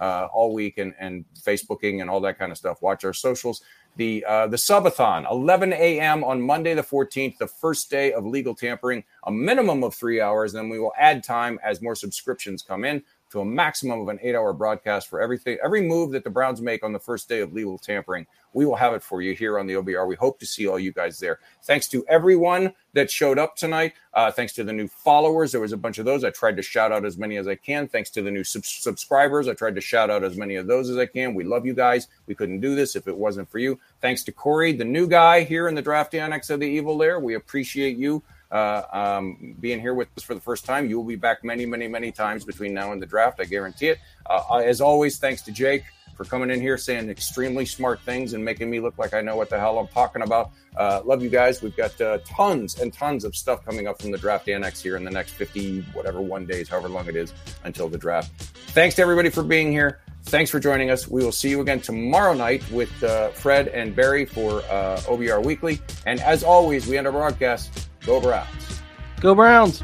uh, all week and, and Facebooking and all that kind of stuff. Watch our socials the uh, the subathon 11 a.m on monday the 14th the first day of legal tampering a minimum of three hours and then we will add time as more subscriptions come in to a maximum of an eight hour broadcast for everything every move that the browns make on the first day of legal tampering we will have it for you here on the OBR. We hope to see all you guys there. Thanks to everyone that showed up tonight. Uh, thanks to the new followers. There was a bunch of those. I tried to shout out as many as I can. Thanks to the new sub- subscribers. I tried to shout out as many of those as I can. We love you guys. We couldn't do this if it wasn't for you. Thanks to Corey, the new guy here in the draft annex of the Evil Lair. We appreciate you. Uh, um, being here with us for the first time. You will be back many, many, many times between now and the draft. I guarantee it. Uh, as always, thanks to Jake for coming in here saying extremely smart things and making me look like I know what the hell I'm talking about. Uh, love you guys. We've got uh, tons and tons of stuff coming up from the draft annex here in the next 50, whatever, one days, however long it is until the draft. Thanks to everybody for being here. Thanks for joining us. We will see you again tomorrow night with uh, Fred and Barry for uh, OBR Weekly. And as always, we end our broadcast. Go Browns. Go Browns.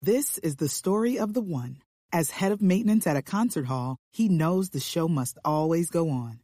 This is the story of the one. As head of maintenance at a concert hall, he knows the show must always go on.